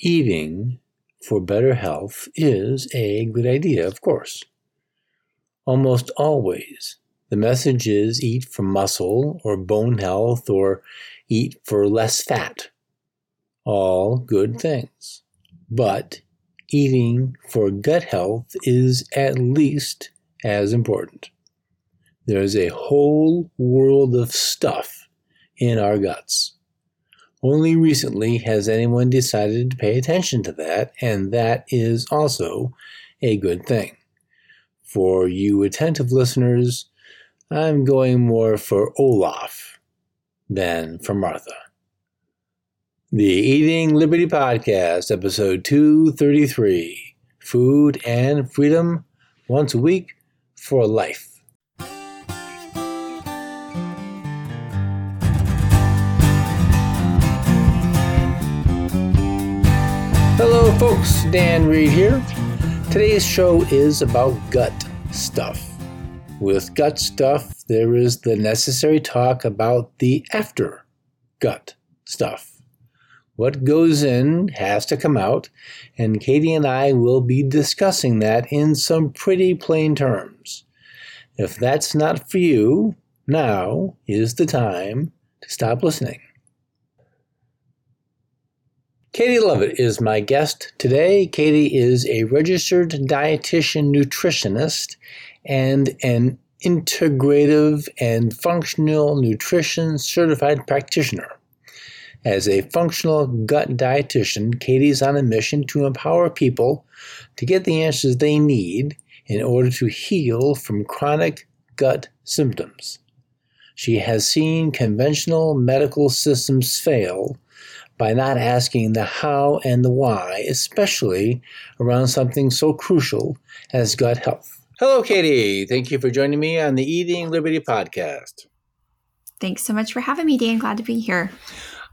eating for better health is a good idea, of course. Almost always, the message is eat for muscle or bone health or eat for less fat. All good things. But eating for gut health is at least as important. There's a whole world of stuff in our guts. Only recently has anyone decided to pay attention to that, and that is also a good thing. For you attentive listeners, I'm going more for Olaf than for Martha. The Eating Liberty Podcast, episode 233 Food and Freedom Once a Week for Life. Folks. Dann Reid here. Today's show is about gut stuff. With gut stuff, there is the necessary talk about the after gut stuff. What goes in has to come out, and Katie and I will be discussing that in some pretty plain terms. If that's not for you, now is the time to stop listening. Katie Lovitt is my guest today. Katie is a registered dietitian nutritionist and an integrative and functional nutrition certified practitioner. As a functional gut dietitian, Katie is on a mission to empower people to get the answers they need in order to heal from chronic gut symptoms. She has seen conventional medical systems fail by not asking the how and the why, especially around something so crucial as gut health. Hello, Katie. Thank you for joining me on the Eating Liberty podcast. Thanks so much for having me, Dann. Glad to be here.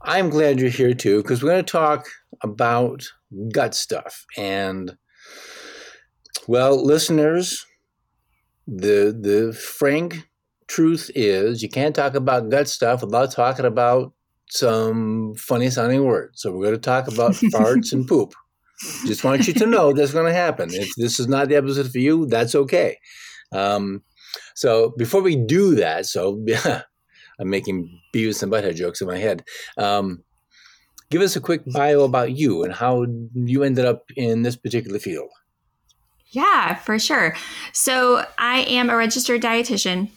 I'm glad you're here too, because we're going to talk about gut stuff. And, well, listeners, the the frank truth is you can't talk about gut stuff without talking about some funny sounding words. So we're going to talk about farts and poop. Just want you to know that's going to happen. If this is not the episode for you, that's okay. Um, so before we do that, so I'm making Beavis and Butthead jokes in my head. Um, give us a quick bio about you and how you ended up in this particular field. Yeah, for sure. So I am a registered dietitian.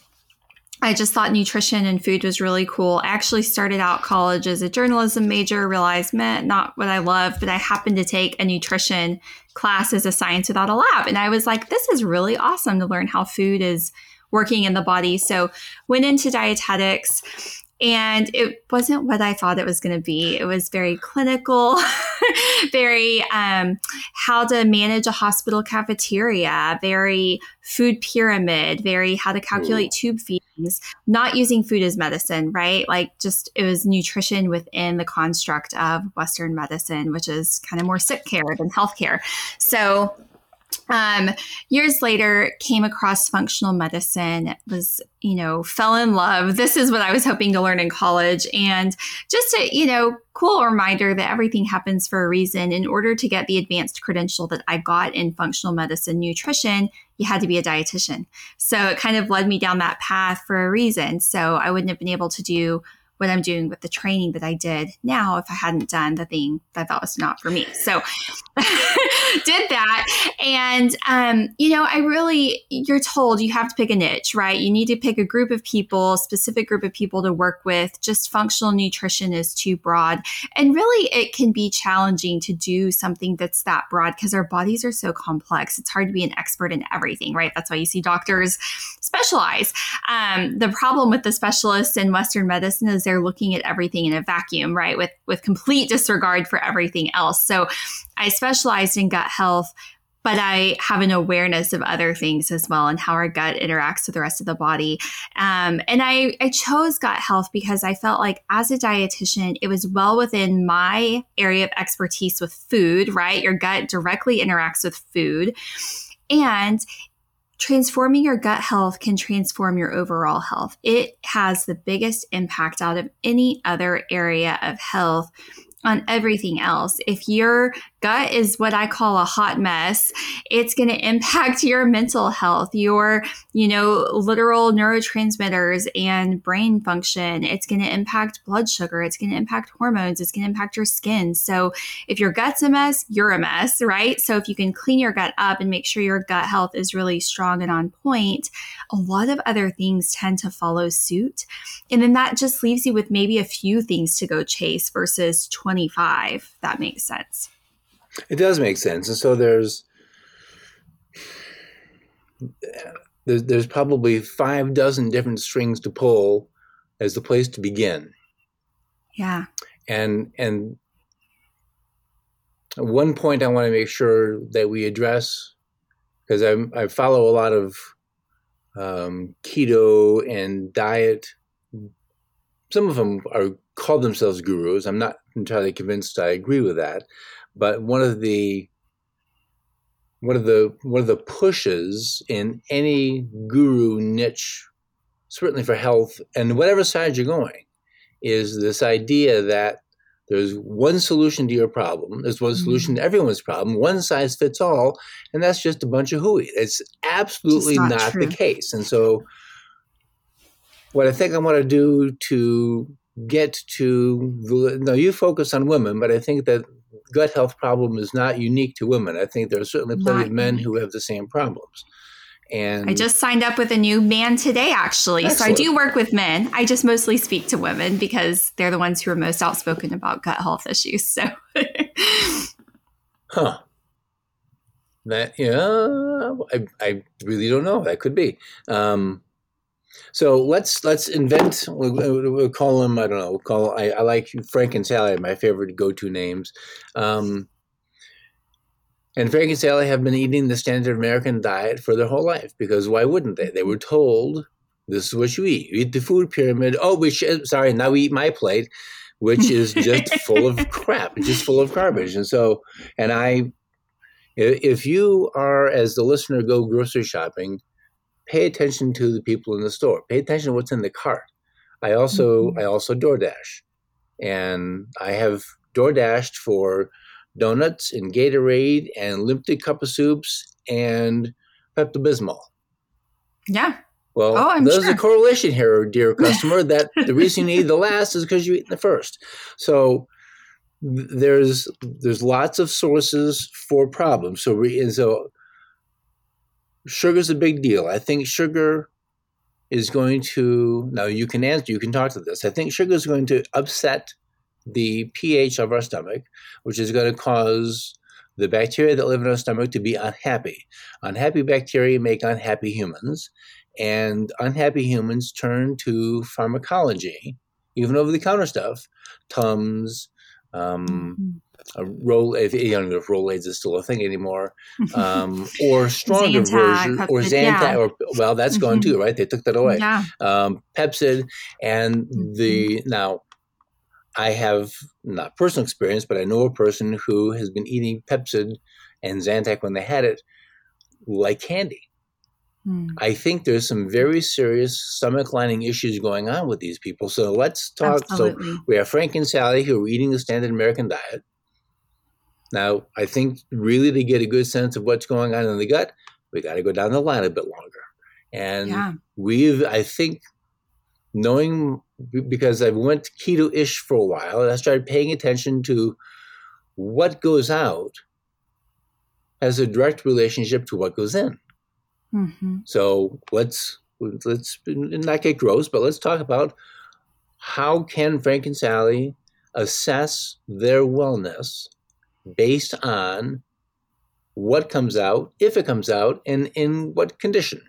I just thought nutrition and food was really cool. I actually started out college as a journalism major, realized, man, not what I love, but I happened to take a nutrition class as a science without a lab. And I was like, this is really awesome to learn how food is working in the body. So went into dietetics and it wasn't what I thought it was going to be. It was very clinical, very um, how to manage a hospital cafeteria, very food pyramid, very how to calculate Ooh. tube feedings, not using food as medicine, right? Like just it was nutrition within the construct of Western medicine, which is kind of more sick care than healthcare. So um, years later came across functional medicine was you know fell in love. This is what i was hoping to learn in college. And just a you know cool reminder that everything happens for a reason. In order to get the advanced credential that i got in functional medicine nutrition you had to be a dietitian. So it kind of led me down that path for a reason. So i wouldn't have been able to do what I'm doing with the training that I did now if I hadn't done the thing that I thought was not for me. So did that. And, um, you know, I really, you're told you have to pick a niche, right? You need to pick a group of people, specific group of people to work with. Just functional nutrition is too broad. And really, it can be challenging to do something that's that broad because our bodies are so complex. It's hard to be an expert in everything, right? That's why you see doctors specialize. Um, the problem with the specialists in Western medicine is they're looking at everything in a vacuum, right? With with complete disregard for everything else. So I specialized in gut health, but I have an awareness of other things as well and how our gut interacts with the rest of the body. Um, and I, I chose gut health because I felt like as a dietitian, it was well within my area of expertise with food, right? Your gut directly interacts with food. And transforming your gut health can transform your overall health. It has the biggest impact out of any other area of health on everything else. If your gut is what I call a hot mess, it's going to impact your mental health, your, you know, literal neurotransmitters and brain function. It's going to impact blood sugar. It's going to impact hormones. It's going to impact your skin. So if your gut's a mess, you're a mess, right? So if you can clean your gut up and make sure your gut health is really strong and on point, a lot of other things tend to follow suit. And then that just leaves you with maybe a few things to go chase versus 25. That makes sense. It does make sense. And so there's there's, there's probably five dozen different strings to pull as the place to begin. Yeah. And and one point I want to make sure that we address because I I follow a lot of um, keto and diet. Some of them are call themselves gurus. I'm not entirely convinced I agree with that, but one of the one of the one of the pushes in any guru niche, certainly for health and whatever side you're going, is this idea that there's one solution to your problem. There's one solution to mm-hmm. everyone's problem. One size fits all, and that's just a bunch of hooey. It's absolutely not, not the case. And so, what I think I want to do to get to the now you focus on women, but I think that gut health problem is not unique to women. I think there are certainly plenty not of men unique. who have the same problems. And I just signed up with a new man today, actually. Excellent. So I do work with men. I just mostly speak to women because they're the ones who are most outspoken about gut health issues. So, huh? That yeah, I I really don't know. That could be. Um, so let's let's invent. We'll, we'll, call them. I don't know. We'll call. I, I like Frank and Sally. My favorite go-to names. Um, and Frank and Sally have been eating the standard American diet for their whole life because why wouldn't they? They were told this is what you eat. You eat the food pyramid. Oh, we should, sorry, now we eat my plate, which is just full of crap, just full of garbage. And so, and I, if you are, as the listener, go grocery shopping, pay attention to the people in the store. Pay attention to what's in the cart. I also, mm-hmm. I also DoorDash, and I have DoorDashed for donuts and Gatorade and limited cup of soups and Pepto Bismol. Yeah. Well, oh, there's sure. a correlation here, dear customer, that the reason you need the last is because you eat the first. So there's there's lots of sources for problems. So re, and so sugar's a big deal. I think sugar is going to now you can answer you can talk to this. I think sugar is going to upset the pH of our stomach, which is going to cause the bacteria that live in our stomach to be unhappy. Unhappy bacteria make unhappy humans, and unhappy humans turn to pharmacology, even over the counter stuff, Tums, um, mm-hmm. A roll if you don't know if Rolaids is still a thing anymore, um, or stronger version, or Zantac, yeah. or well, that's mm-hmm. gone too, right? They took that away. Yeah. Um, Pepcid and mm-hmm. the now I have not personal experience, but I know a person who has been eating Pepcid and Zantac when they had it like candy. Hmm. I think there's some very serious stomach lining issues going on with these people. So let's talk. Absolutely. So we have Frank and Sally who are eating the standard American diet. Now, I think really to get a good sense of what's going on in the gut, we got to go down the line a bit longer. And yeah. we've, I think, knowing because I went keto-ish for a while, and I started paying attention to what goes out has a direct relationship to what goes in. Mm-hmm. So let's let's not get gross, but let's talk about how can Frank and Sally assess their wellness based on what comes out, if it comes out, and in what condition.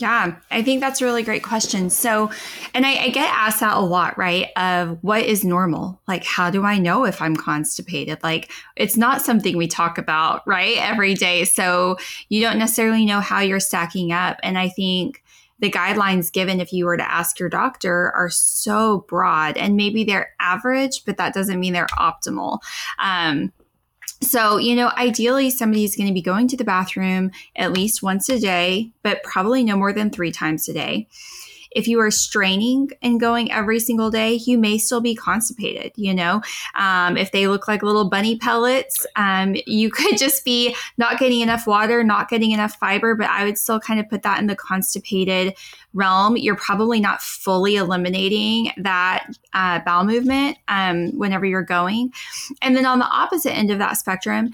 Yeah, I think that's a really great question. So, and I, I, get asked that a lot, right? Of what is normal? Like, how do I know if I'm constipated? Like, it's not something we talk about, right? Every day. So, you don't necessarily know how you're stacking up. And I think the guidelines given if you were to ask your doctor are so broad and maybe they're average, but that doesn't mean they're optimal. Um, so, you know, ideally somebody's going to be going to the bathroom at least once a day, but probably no more than three times a day. If you are straining and going every single day, you may still be constipated. You know, um, if they look like little bunny pellets, um, you could just be not getting enough water, not getting enough fiber. But I would still kind of put that in the constipated realm. You're probably not fully eliminating that uh, bowel movement um, whenever you're going. And then on the opposite end of that spectrum,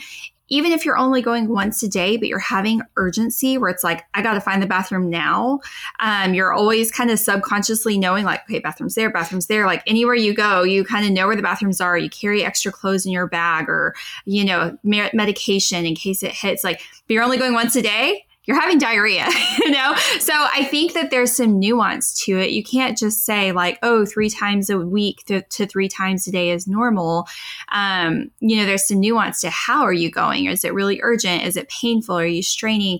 even if you're only going once a day, but you're having urgency where it's like, I got to find the bathroom now. Um, you're always kind of subconsciously knowing, like, okay, bathroom's there, bathroom's there. Like anywhere you go, you kind of know where the bathrooms are. You carry extra clothes in your bag or, you know, medication in case it hits. Like, you're only going once a day you're having diarrhea, you know? So I think that there's some nuance to it. You can't just say, like, oh, three times a week to, to three times a day is normal. Um, you know, there's some nuance to how are you going? Is it really urgent? Is it painful? Are you straining?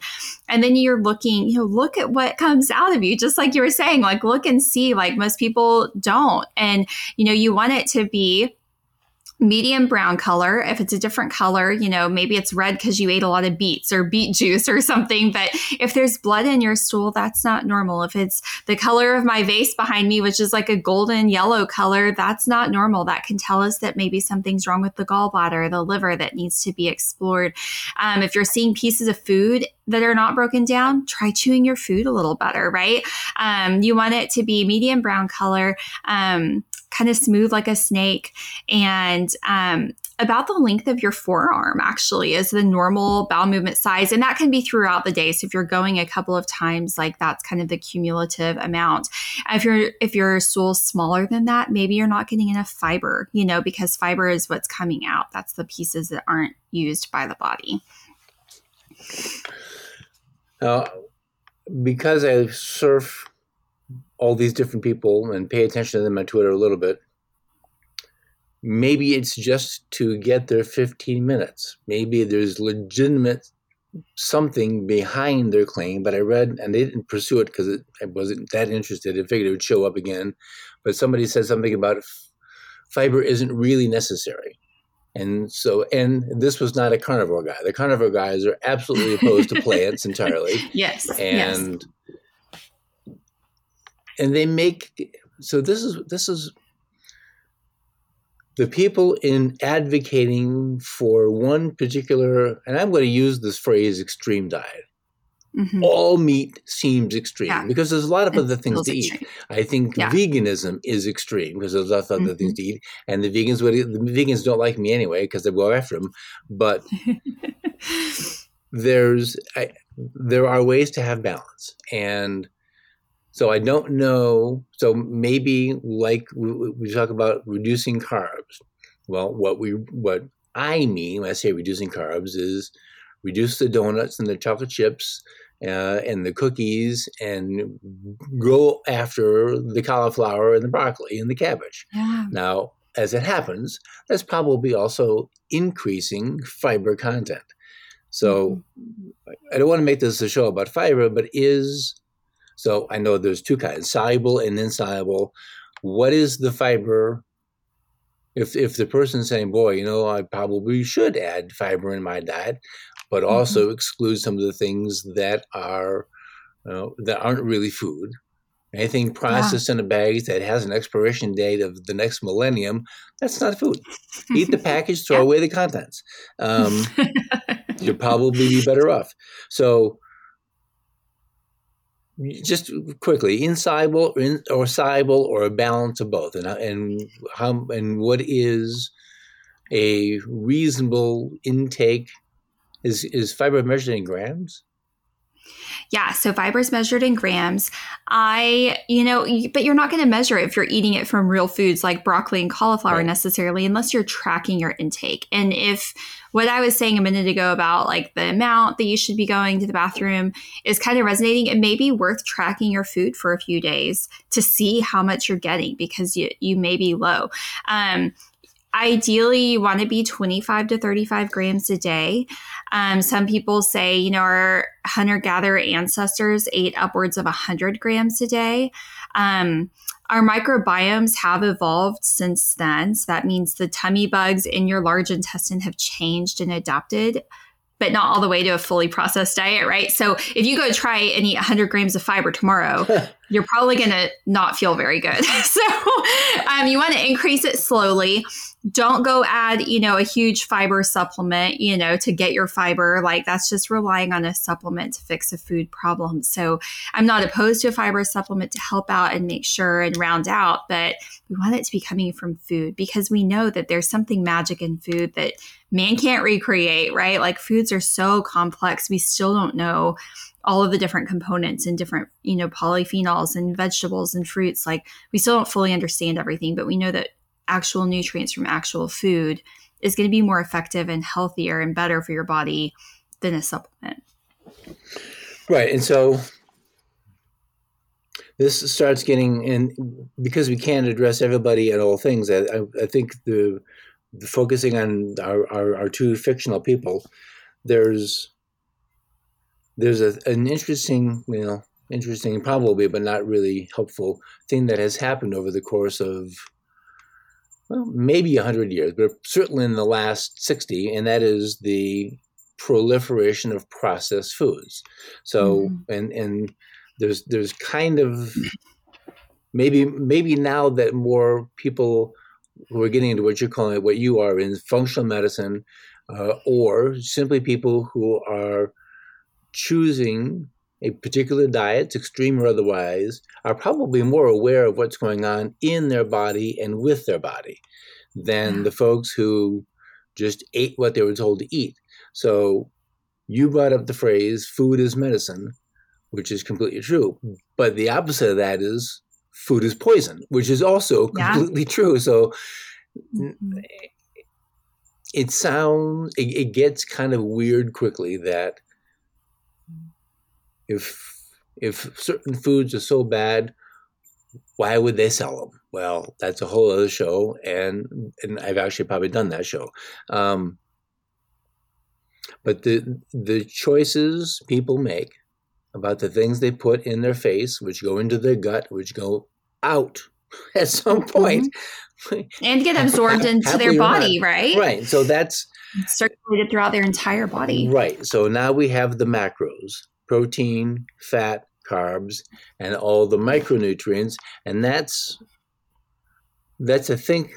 And then you're looking, you know, look at what comes out of you, just like you were saying, like, look and see. Like, most people don't. And, you know, you want it to be medium brown color. If it's a different color, you know, maybe it's red because you ate a lot of beets or beet juice or something. But if there's blood in your stool, that's not normal. If it's the color of my vase behind me, which is like a golden yellow color, that's not normal. That can tell us that maybe something's wrong with the gallbladder, the liver that needs to be explored. Um, if you're seeing pieces of food that are not broken down, try chewing your food a little better, right? Um, you want it to be medium brown color. Um, kind of smooth like a snake. And um, about the length of your forearm actually is the normal bowel movement size. And that can be throughout the day. So if you're going a couple of times, like that's kind of the cumulative amount. If you're if your stool's smaller than that, maybe you're not getting enough fiber, you know, because fiber is what's coming out. That's the pieces that aren't used by the body. Now, because I surf all these different people and pay attention to them on Twitter a little bit. Maybe it's just to get their 15 minutes. Maybe there's legitimate something behind their claim, but I read and they didn't pursue it because I wasn't that interested. I figured it would show up again. But somebody said something about fiber isn't really necessary. And so, and this was not a carnivore guy. The carnivore guys are absolutely opposed to plants entirely. Yes. And yes and they make so this is this is the people in advocating for one particular and i'm going to use this phrase extreme diet mm-hmm. all meat seems extreme yeah. because there's a lot of it other things to extreme. eat i think yeah. veganism is extreme because there's lots of other mm-hmm. things to eat and the vegans would the vegans don't like me anyway because they go after them but there's I, there are ways to have balance and so I don't know. So maybe like we, we talk about reducing carbs. Well, what we what I mean when I say reducing carbs is reduce the donuts and the chocolate chips uh, and the cookies and go after the cauliflower and the broccoli and the cabbage. Yeah. Now, as it happens, that's probably also increasing fiber content. So mm-hmm. I don't want to make this a show about fiber, but is so I know there's two kinds, soluble and insoluble. What is the fiber? If if the person's saying, boy, you know, I probably should add fiber in my diet, but mm-hmm. also mm-hmm. exclude some of the things that are you know, that aren't really food. Anything processed yeah. in a bag that has an expiration date of the next millennium, that's not food. Eat the package, throw yeah. away the contents. Um, you'll probably be better off. So just quickly, insoluble in, or soluble or a balance of both, and and how and what is a reasonable intake? Is is fiber measured in grams? Yeah, so fiber is measured in grams. I, you know, but you're not going to measure it if you're eating it from real foods like broccoli and cauliflower right. necessarily, unless you're tracking your intake. And if what I was saying a minute ago about like the amount that you should be going to the bathroom is kind of resonating, it may be worth tracking your food for a few days to see how much you're getting because you, you may be low. Um, ideally you want to be 25 to 35 grams a day um, some people say you know our hunter-gatherer ancestors ate upwards of 100 grams a day um, our microbiomes have evolved since then so that means the tummy bugs in your large intestine have changed and adapted but not all the way to a fully processed diet, right? So if you go try and eat 100 grams of fiber tomorrow, you're probably going to not feel very good. so um, you want to increase it slowly don't go add, you know, a huge fiber supplement, you know, to get your fiber. Like that's just relying on a supplement to fix a food problem. So I'm not opposed to a fiber supplement to help out and make sure and round out, but we want it to be coming from food because we know that there's something magic in food that man can't recreate, right? Like foods are so complex. We still don't know all of the different components and different, you know, polyphenols and vegetables and fruits. Like we still don't fully understand everything, but we know that actual nutrients from actual food is going to be more effective and healthier and better for your body than a supplement. Right. And so this starts getting in because we can't address everybody and all things. I, I think the, the, focusing on our, our, our, two fictional people, there's there's a, an interesting, you know, interesting probably, but not really helpful thing that has happened over the course of well, maybe 100 years, but certainly in the last 60, and that is the proliferation of processed foods. So, mm-hmm. and, and there's, there's kind of maybe, maybe now that more people who are getting into what you're calling it, what you are in functional medicine, uh, or simply people who are choosing a particular diet, extreme or otherwise, are probably more aware of what's going on in their body and with their body than yeah. the folks who just ate what they were told to eat. So you brought up the phrase food is medicine, which is completely true. But the opposite of that is food is poison, which is also completely yeah. true. So mm-hmm. it sounds, it, it gets kind of weird quickly that if if certain foods are so bad, why would they sell them? Well, that's a whole other show, and and I've actually probably done that show. Um, but the the choices people make about the things they put in their face, which go into their gut, which go out at some point, mm-hmm. and get absorbed into their body, right? Right. So that's circulated throughout their entire body. Right. So now we have the macros protein, fat, carbs, and all the micronutrients. And that's that's I think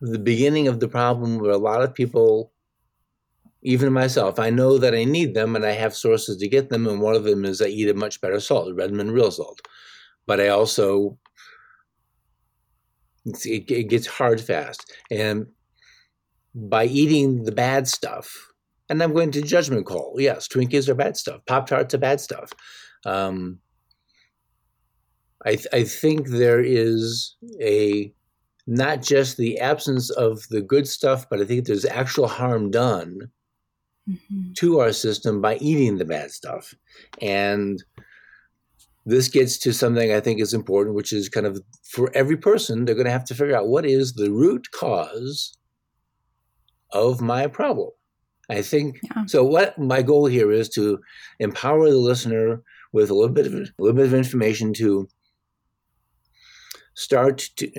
the beginning of the problem where a lot of people, even myself, I know that I need them and I have sources to get them, and one of them is I eat a much better salt, Redmond real salt. But I also it, it gets hard fast, and by eating the bad stuff, and I'm going to judgment call. Yes, Twinkies are bad stuff. Pop Tarts are bad stuff. Um, I, th- I think there is a not just the absence of the good stuff, but I think there's actual harm done mm-hmm. to our system by eating the bad stuff. And this gets to something I think is important, which is kind of for every person, they're going to have to figure out what is the root cause of my problem. I think yeah. so. What my goal here is to empower the listener with a little bit of a little bit of information to start to.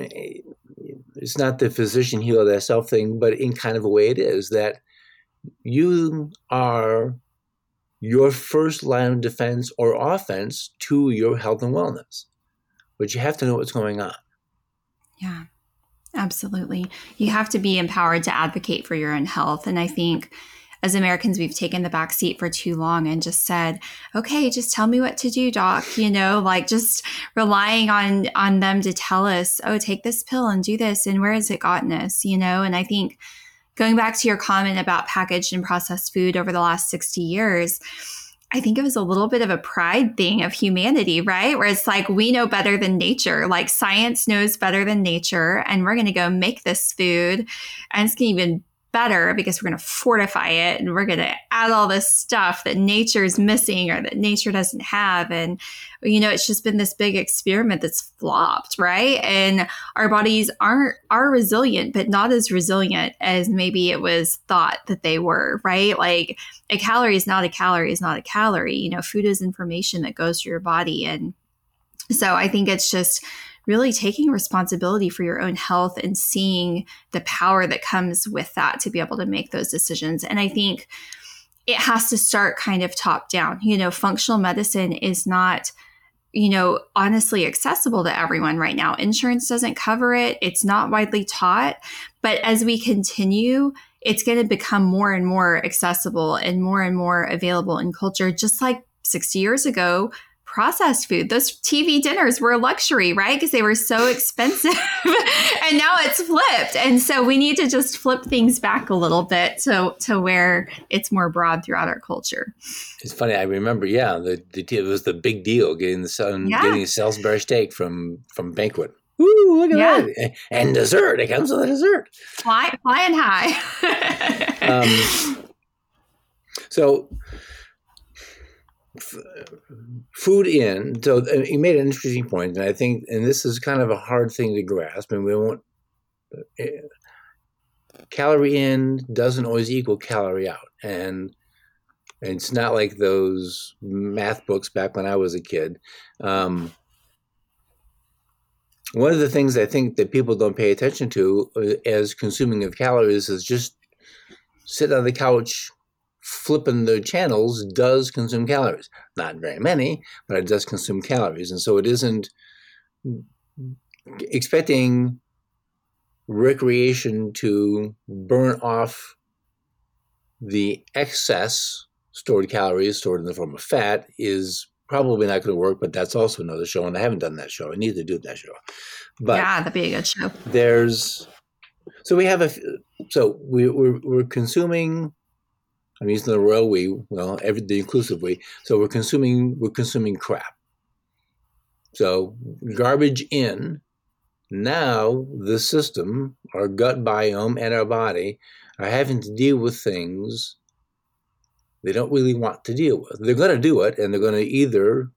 It's not the physician heal thyself thing, but in kind of a way it is that you are your first line of defense or offense to your health and wellness, but you have to know what's going on. Yeah. Absolutely. You have to be empowered to advocate for your own health. And I think as Americans, we've taken the back seat for too long and just said, okay, just tell me what to do, doc, you know, like just relying on, on them to tell us, oh, take this pill and do this. And where has it gotten us, you know? And I think going back to your comment about packaged and processed food over the last 60 years, I think it was a little bit of a pride thing of humanity, right? Where it's like, we know better than nature. Like science knows better than nature, and we're going to go make this food and it's going to even better because we're going to fortify it and we're going to add all this stuff that nature is missing or that nature doesn't have. And you know it's just been this big experiment that's flopped right? And our bodies aren't are resilient but not as resilient as maybe it was thought that they were right? Like a calorie is not a calorie is not a calorie. You know food is information that goes through your body. And so i think it's just really taking responsibility for your own health and seeing the power that comes with that to be able to make those decisions. And I think it has to start kind of top down. You know, functional medicine is not you know, honestly accessible to everyone right now. Insurance doesn't cover it. It's not widely taught. But as we continue, it's going to become more and more accessible and more and more available in culture, just like 60 years ago, processed food. Those TV dinners were a luxury, right? Because they were so expensive. and now it's flipped. And so we need to just flip things back a little bit to, to where it's more broad throughout our culture. It's funny. I remember, yeah, the, the it was the big deal getting the son yeah. getting a Salisbury steak from from banquet. Ooh, look at yeah. that. And dessert. It comes with a dessert. Fly, flying high. um, so food in. So you made an interesting point, and I think, and this is kind of a hard thing to grasp, and we won't. Uh, calorie in doesn't always equal calorie out, and, and it's not like those math books back when I was a kid. Um, one of the things I think that people don't pay attention to uh, as consuming of calories is just sit on the couch flipping the channels does consume calories. Not very many, but it does consume calories. And so it isn't expecting recreation to burn off the excess stored calories stored in the form of fat is probably not going to work, but that's also another show. And I haven't done that show. I need to do that show. But yeah, that'd be a good show. There's so we have a so we, we're, we're consuming I'm using the royal we, well, every the inclusive we. So we're consuming we're consuming crap. So garbage in. Now the system, our gut biome and our body are having to deal with things they don't really want to deal with. They're going to do it, and they're going to either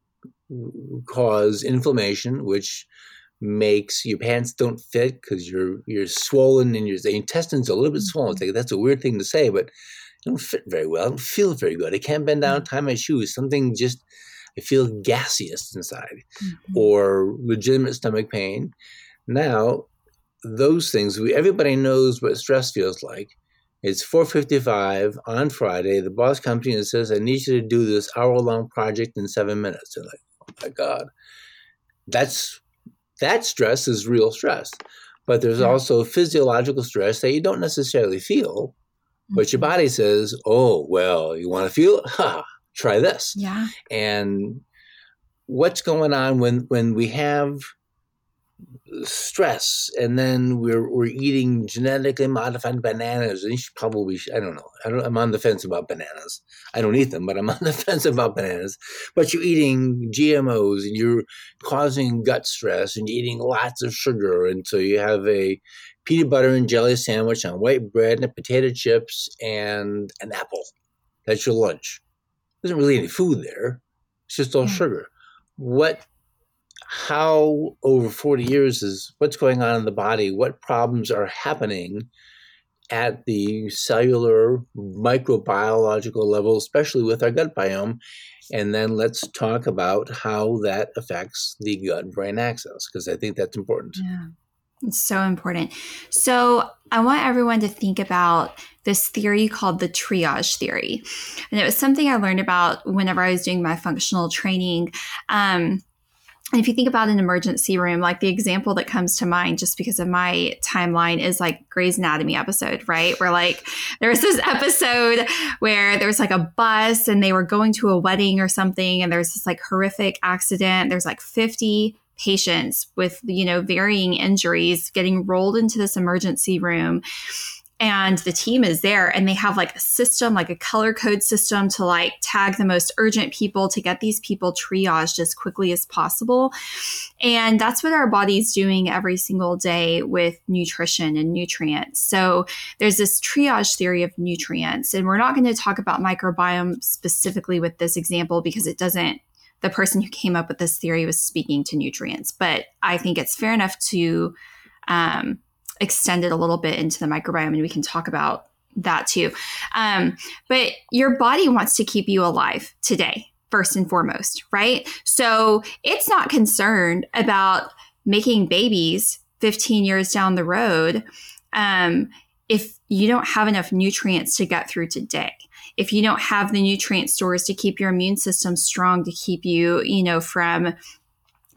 cause inflammation, which makes your pants don't fit because you're you're swollen and your the intestines are a little bit swollen. That's a weird thing to say, but don't fit very well. I don't feel very good. I can't bend down, mm. tie my shoes. Something just, I feel gaseous inside mm-hmm. or legitimate stomach pain. Now, those things, we, everybody knows what stress feels like. It's 4.55 on Friday. The boss comes in and says, I need you to do this hour-long project in seven minutes. They're like, oh my God. That's, that stress is real stress. But there's also physiological stress that you don't necessarily feel but your body says, "Oh, well, you want to feel it? Ha, try this." Yeah. And what's going on when when we have stress and then we're we're eating genetically modified bananas and you should probably I don't know I don't, I'm on the fence about bananas I don't eat them but I'm on the fence about bananas but you're eating GMOs and you're causing gut stress and you're eating lots of sugar and so you have a peanut butter and jelly sandwich on white bread and potato chips and an apple. That's your lunch. There's not really any food there. It's just all yeah. sugar. What, how over 40 years is what's going on in the body? What problems are happening at the cellular microbiological level, especially with our gut biome? And then let's talk about how that affects the gut brain axis, because I think that's important. Yeah. It's so important. So, I want everyone to think about this theory called the triage theory. And it was something I learned about whenever I was doing my functional training. Um, and if you think about an emergency room, like the example that comes to mind just because of my timeline is like Grey's Anatomy episode, right? Where like there was this episode where there was like a bus and they were going to a wedding or something, and there's this like horrific accident. There's like 50 patients with you know varying injuries getting rolled into this emergency room. And the team is there and they have like a system like a color code system to like tag the most urgent people to get these people triaged as quickly as possible. And that's what our body's doing every single day with nutrition and nutrients. So there's this triage theory of nutrients and we're not going to talk about microbiome specifically with this example because it doesn't the person who came up with this theory was speaking to nutrients. But I think it's fair enough to um, extend it a little bit into the microbiome, and we can talk about that too. Um, but your body wants to keep you alive today, first and foremost, right? So it's not concerned about making babies 15 years down the road. Um, if you don't have enough nutrients to get through today, if you don't have the nutrient stores to keep your immune system strong, to keep you, you know, from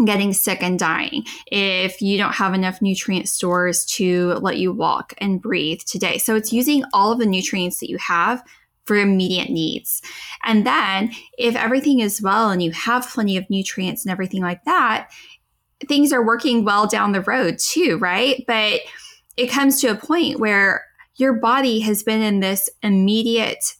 getting sick and dying, if you don't have enough nutrient stores to let you walk and breathe today. So it's using all of the nutrients that you have for immediate needs. And then if everything is well and you have plenty of nutrients and everything like that, things are working well down the road too, right? But it comes to a point where your body has been in this immediate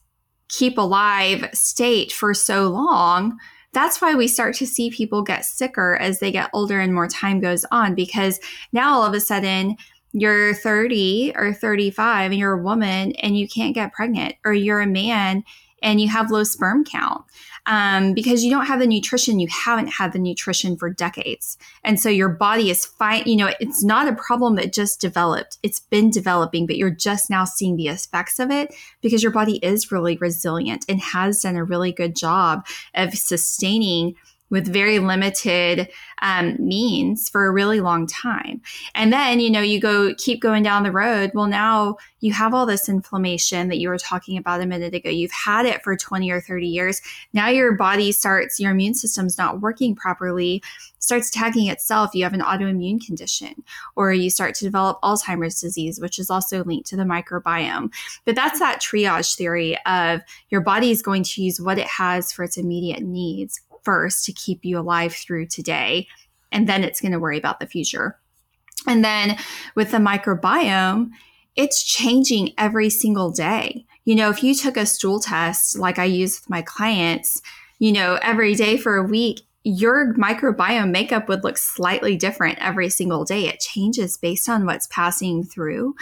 keep alive state for so long. That's why we start to see people get sicker as they get older and more time goes on because now all of a sudden you're 30 or 35 and you're a woman and you can't get pregnant, or you're a man and you have low sperm count um, because you don't have the nutrition. You haven't had the nutrition for decades. And so your body is fine. You know, it's not a problem that just developed, it's been developing, but you're just now seeing the effects of it because your body is really resilient and has done a really good job of sustaining with very limited um, means for a really long time. And then, you know, you go keep going down the road. Well, now you have all this inflammation that you were talking about a minute ago. You've had it for 20 or 30 years. Now your body starts, your immune system's not working properly, starts attacking itself. You have an autoimmune condition, or you start to develop Alzheimer's disease, which is also linked to the microbiome. But that's that triage theory of your body is going to use what it has for its immediate needs first to keep you alive through today. And then it's going to worry about the future. And then with the microbiome, it's changing every single day. You know, if you took a stool test like I use with my clients, you know, every day for a week, your microbiome makeup would look slightly different every single day. It changes based on what's passing through.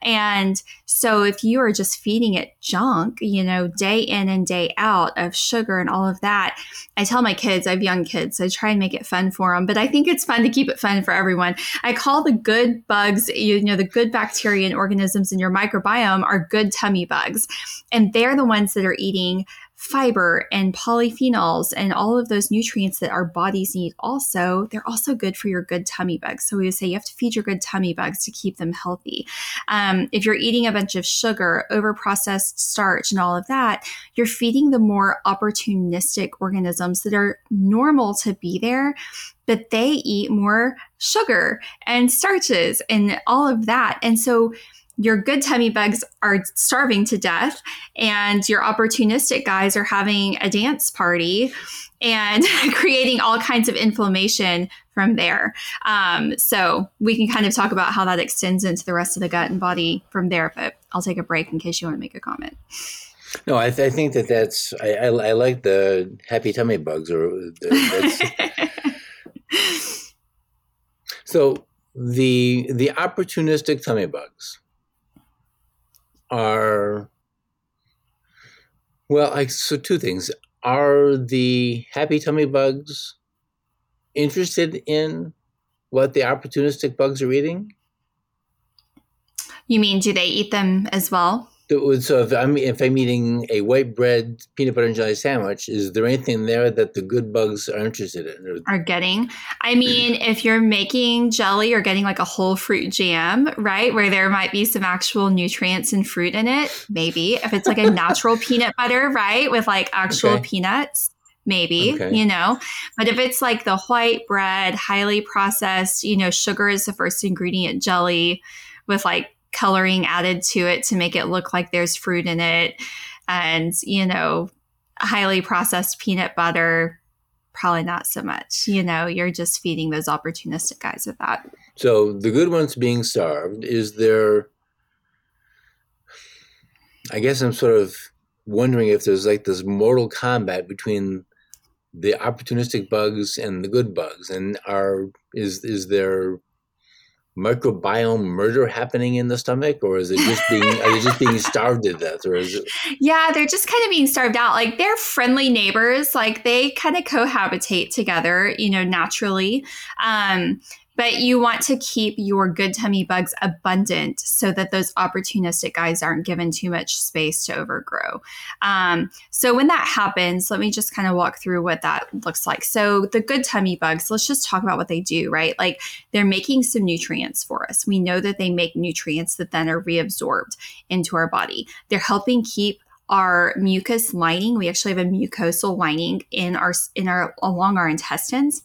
And so if you are just feeding it junk, you know, day in and day out of sugar and all of that, I tell my kids, I have young kids, so I try and make it fun for them, but I think it's fun to keep it fun for everyone. I call the good bugs, you know, the good bacteria and organisms in your microbiome are good tummy bugs. And they're the ones that are eating fiber and polyphenols and all of those nutrients that our bodies need also they're also good for your good tummy bugs. So we would say you have to feed your good tummy bugs to keep them healthy. Um, if you're eating a bunch of sugar over processed starch and all of that you're feeding the more opportunistic organisms that are normal to be there but they eat more sugar and starches and all of that. And so your good tummy bugs are starving to death and your opportunistic guys are having a dance party and creating all kinds of inflammation from there. Um, so we can kind of talk about how that extends into the rest of the gut and body from there, but I'll take a break in case you want to make a comment. No, I, th- I think that that's I, I, I, like the happy tummy bugs or the, so the the opportunistic tummy bugs are well, I, so two things. Are the happy tummy bugs interested in what the opportunistic bugs are eating? You mean do they eat them as well? So if I'm if I'm eating a white bread peanut butter and jelly sandwich, is there anything there that the good bugs are interested in? Or- are getting? I mean, if you're making jelly or getting like a whole fruit jam, right, where there might be some actual nutrients and fruit in it, maybe. If it's like a natural peanut butter, right, with like actual okay. peanuts, maybe, okay. you know. But if it's like the white bread, highly processed, you know, sugar is the first ingredient jelly with like coloring added to it to make it look like there's fruit in it. And you know highly processed peanut butter probably not so much. You know you're just feeding those opportunistic guys with that. So the good ones being starved is there i guess i'm sort of wondering if there's like this mortal combat between the opportunistic bugs and the good bugs. And are is is there microbiome murder happening in the stomach or is it just being are they just being starved to death or is it yeah they're just kind of being starved out. Like they're friendly neighbors. Like they kind of cohabitate together you know naturally. Um but you want to keep your good tummy bugs abundant so that those opportunistic guys aren't given too much space to overgrow. Um, so when that happens, let me just kind of walk through what that looks like. So the good tummy bugs, let's just talk about what they do, right? Like they're making some nutrients for us. We know that they make nutrients that then are reabsorbed into our body. They're helping keep our mucus lining. We actually have a mucosal lining in our in our along our intestines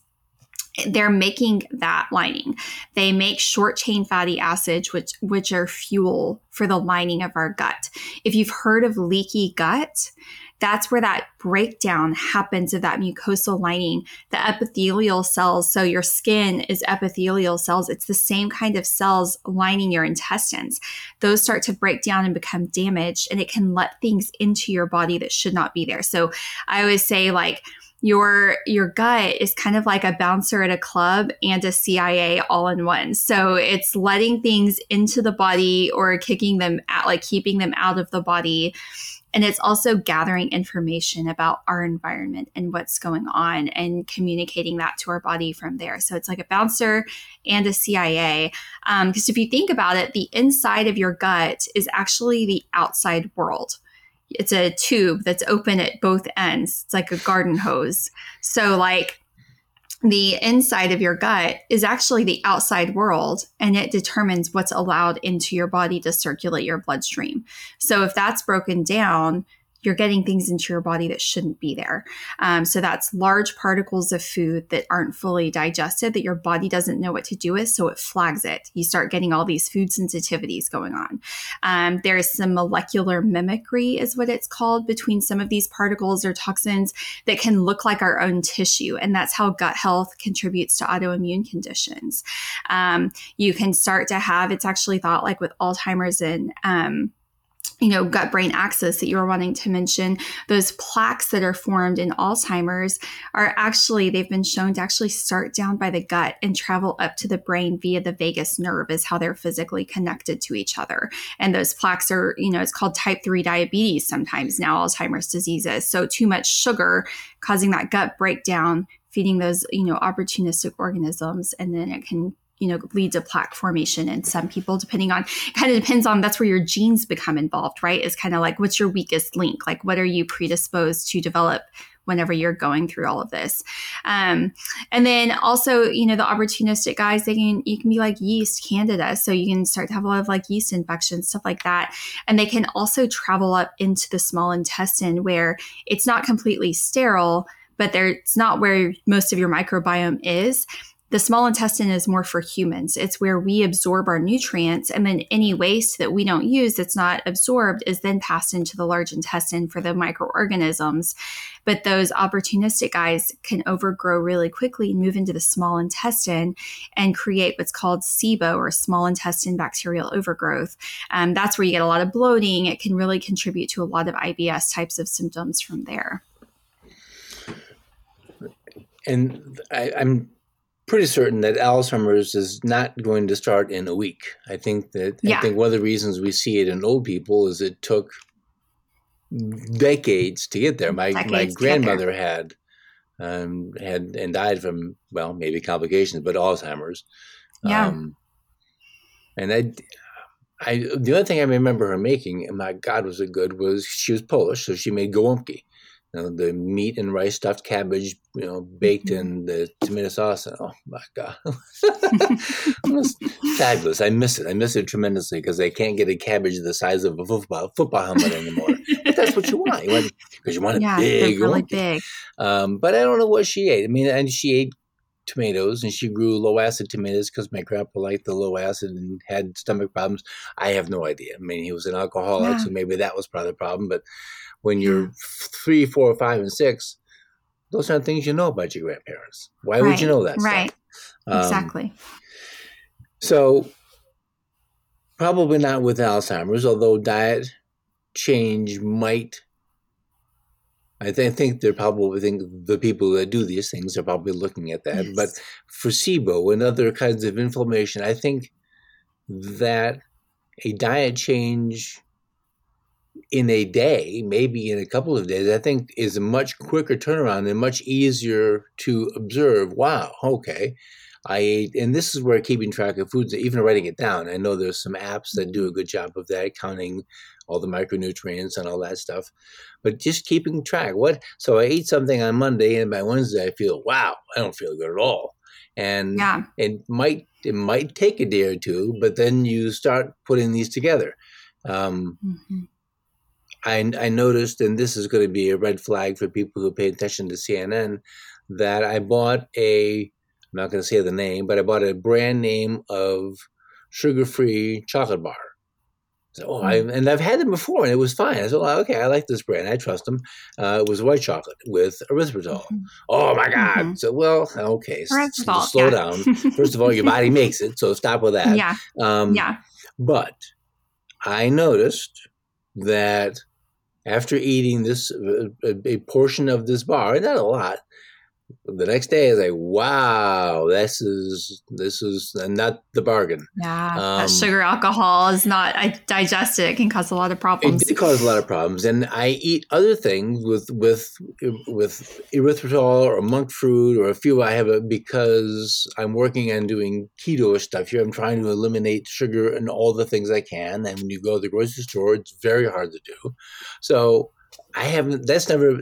they're making that lining. They make short chain fatty acids, which which are fuel for the lining of our gut. If you've heard of leaky gut, that's where that breakdown happens of that mucosal lining, the epithelial cells. So your skin is epithelial cells. It's the same kind of cells lining your intestines. Those start to break down and become damaged, and it can let things into your body that should not be there. So I always say, like, your your gut is kind of like a bouncer at a club and a CIA all in one. So it's letting things into the body or kicking them out, like keeping them out of the body. And it's also gathering information about our environment and what's going on and communicating that to our body from there. So it's like a bouncer and a CIA. Because um, if you think about it, the inside of your gut is actually the outside world it's a tube that's open at both ends. It's like a garden hose. So like the inside of your gut is actually the outside world and it determines what's allowed into your body to circulate your bloodstream. So if that's broken down, you're getting things into your body that shouldn't be there. Um, so that's large particles of food that aren't fully digested that your body doesn't know what to do with. So it flags it. You start getting all these food sensitivities going on. Um, there's some molecular mimicry, is what it's called, between some of these particles or toxins that can look like our own tissue. And that's how gut health contributes to autoimmune conditions. Um, you can start to have, it's actually thought like with Alzheimer's and, um, you know, gut brain axis that you were wanting to mention, those plaques that are formed in Alzheimer's are actually, they've been shown to actually start down by the gut and travel up to the brain via the vagus nerve, is how they're physically connected to each other. And those plaques are, you know, it's called type 3 diabetes sometimes now, Alzheimer's diseases. So too much sugar causing that gut breakdown, feeding those, you know, opportunistic organisms, and then it can you know lead to plaque formation in some people depending on kind of depends on that's where your genes become involved right? Is kind of like what's your weakest link? Like what are you predisposed to develop whenever you're going through all of this? Um, and then also you know the opportunistic guys they can you can be like yeast candida so you can start to have a lot of like yeast infections stuff like that. And they can also travel up into the small intestine where it's not completely sterile but there it's not where most of your microbiome is the small intestine is more for humans. It's where we absorb our nutrients, and then any waste that we don't use that's not absorbed is then passed into the large intestine for the microorganisms. But those opportunistic guys can overgrow really quickly and move into the small intestine and create what's called SIBO or small intestine bacterial overgrowth. Um, that's where you get a lot of bloating. It can really contribute to a lot of IBS types of symptoms from there. And I, I'm pretty certain that Alzheimer's is not going to start in a week. I think that yeah. I think one of the reasons we see it in old people is it took decades to get there. My decades my grandmother had um, had and died from well maybe complications, but Alzheimer's. Yeah. Um, and I, I the only thing I remember her making, and my God, was it good? Was she was Polish, so she made gołąbki you know, the meat and rice stuffed cabbage, you know, baked mm-hmm. in the tomato sauce. Oh my god, it was fabulous! I miss it. I miss it tremendously because I can't get a cabbage the size of a football football helmet anymore. but that's what you want. You want because you want it yeah, big, really big. Um, but I don't know what she ate. I mean, and she ate tomatoes and she grew low acid tomatoes because my grandpa liked the low acid and had stomach problems. I have no idea. I mean, he was an alcoholic, yeah. so maybe that was part of the problem. But when you're three, four, five, and six, those aren't things you know about your grandparents. Why right. would you know that? Right. Um, exactly. So, probably not with Alzheimer's, although diet change might. I, th- I think they're probably think the people that do these things are probably looking at that. Yes. But for SIBO and other kinds of inflammation, I think that a diet change in a day, maybe in a couple of days, I think is a much quicker turnaround and much easier to observe. Wow, okay, I ate, and this is where keeping track of foods, even writing it down. I know there's some apps that do a good job of that, counting all the micronutrients and all that stuff. But just keeping track. What? So I ate something on Monday, and by Wednesday I feel, wow, I don't feel good at all. And yeah. it might it might take a day or two, but then you start putting these together. Um, mm-hmm. I, I noticed, and this is going to be a red flag for people who pay attention to CNN, that I bought a, I'm not going to say the name, but I bought a brand name of sugar free chocolate bar. So, oh, I, hmm. and I've had them before, and it was fine. I said, well, okay, I like this brand. I trust them. Uh, it was white chocolate with erythritol. Mm-hmm. Oh my god! Mm-hmm. So, well, okay, erythritol, slow yeah. down. First of all, your body makes it, so stop with that. Yeah. Um, yeah. But I noticed that after eating this uh, a, a portion of this bar, not a lot, the next day is like, wow, this is this is not the bargain. Yeah, um, sugar alcohol is not I digest it. It can cause a lot of problems. It can cause a lot of problems, and I eat other things with with with erythritol or monk fruit or a few I have it because I'm working on doing keto stuff here. I'm trying to eliminate sugar and all the things I can. And when you go to the grocery store, it's very hard to do. So I haven't. That's never.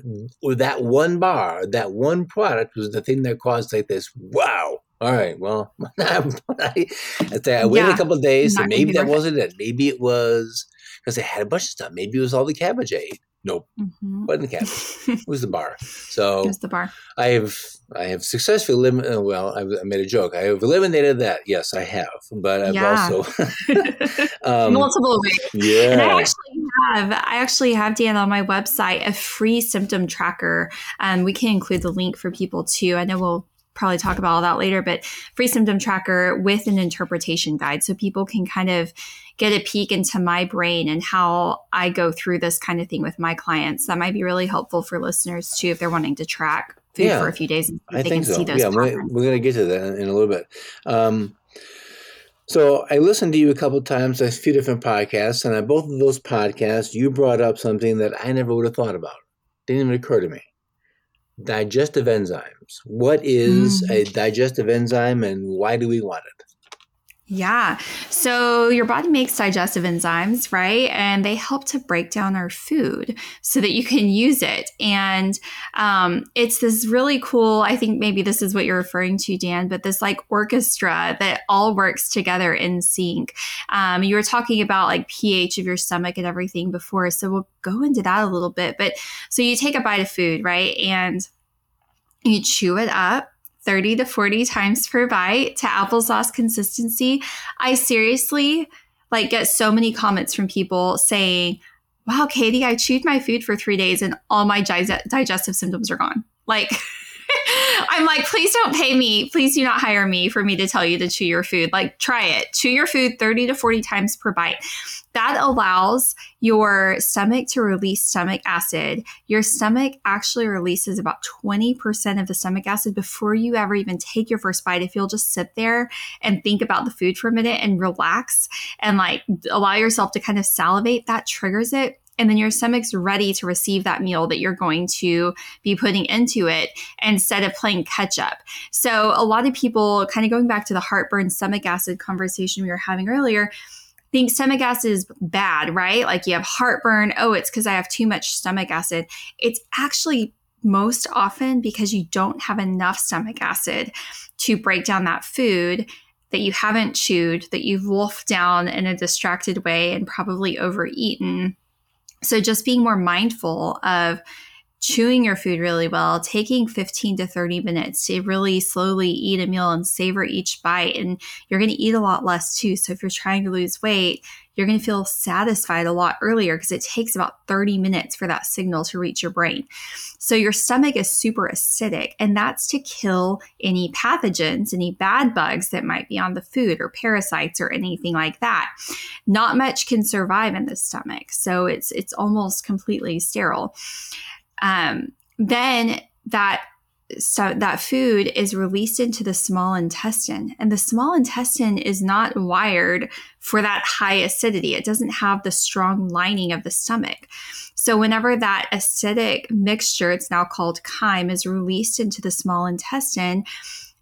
That one bar, that one product was the thing that caused like this. Wow. All right. Well, I, I, I waited yeah, a couple of days, and maybe that wasn't it. Maybe it was because they had a bunch of stuff. Maybe it was all the cabbage ate. Nope, mm-hmm. wasn't the cabbage. it was the bar. So it the bar. I have I have successfully eliminated. Uh, well, I, made a joke. I have eliminated that. Yes, I have. But I've yeah. also um, multiple ways. Yeah, and I actually have. I actually have Dann on my website a free symptom tracker. Um, we can include the link for people too. I know we'll probably talk about all that later, but free symptom tracker with an interpretation guide so people can kind of get a peek into my brain and how I go through this kind of thing with my clients. That might be really helpful for listeners too if they're wanting to track food yeah, for a few days. I think so. yeah, we're, we're going to get to that in a little bit. Um, so I listened to you a couple times, a few different podcasts, and on both of those podcasts, you brought up something that I never would have thought about. Didn't even occur to me digestive enzymes. What is mm. a digestive enzyme and why do we want it? Yeah. So your body makes digestive enzymes, right? And they help to break down our food so that you can use it. And um, it's this really cool, I think maybe this is what you're referring to, Dann, but this like orchestra that all works together in sync. Um, you were talking about like pH of your stomach and everything before. So we'll go into that a little bit. But so you take a bite of food, right? And you chew it up 30 to 40 times per bite to applesauce consistency. I seriously like get so many comments from people saying, "Wow, Katie, I chewed my food for 3 days and all my digestive symptoms are gone." Like I'm like, please don't pay me. Please do not hire me for me to tell you to chew your food. Like, try it. Chew your food 30 to 40 times per bite. That allows your stomach to release stomach acid. Your stomach actually releases about 20% of the stomach acid before you ever even take your first bite. If you'll just sit there and think about the food for a minute and relax and like allow yourself to kind of salivate, that triggers it and then your stomach's ready to receive that meal that you're going to be putting into it instead of playing catch up. So, a lot of people, kind of going back to the heartburn stomach acid conversation we were having earlier, think stomach acid is bad, right? Like you have heartburn. Oh, it's because I have too much stomach acid. It's actually most often because you don't have enough stomach acid to break down that food that you haven't chewed, that you've wolfed down in a distracted way and probably overeaten so just being more mindful of chewing your food really well, taking 15 to 30 minutes to really slowly eat a meal and savor each bite. And you're going to eat a lot less too. So if you're trying to lose weight, you're going to feel satisfied a lot earlier because it takes about 30 minutes for that signal to reach your brain. So your stomach is super acidic, and that's to kill any pathogens, any bad bugs that might be on the food or parasites or anything like that. Not much can survive in the stomach. So it's it's almost completely sterile. Um, then that so that food is released into the small intestine. And the small intestine is not wired for that high acidity. It doesn't have the strong lining of the stomach. So whenever that acidic mixture it's now called chyme is released into the small intestine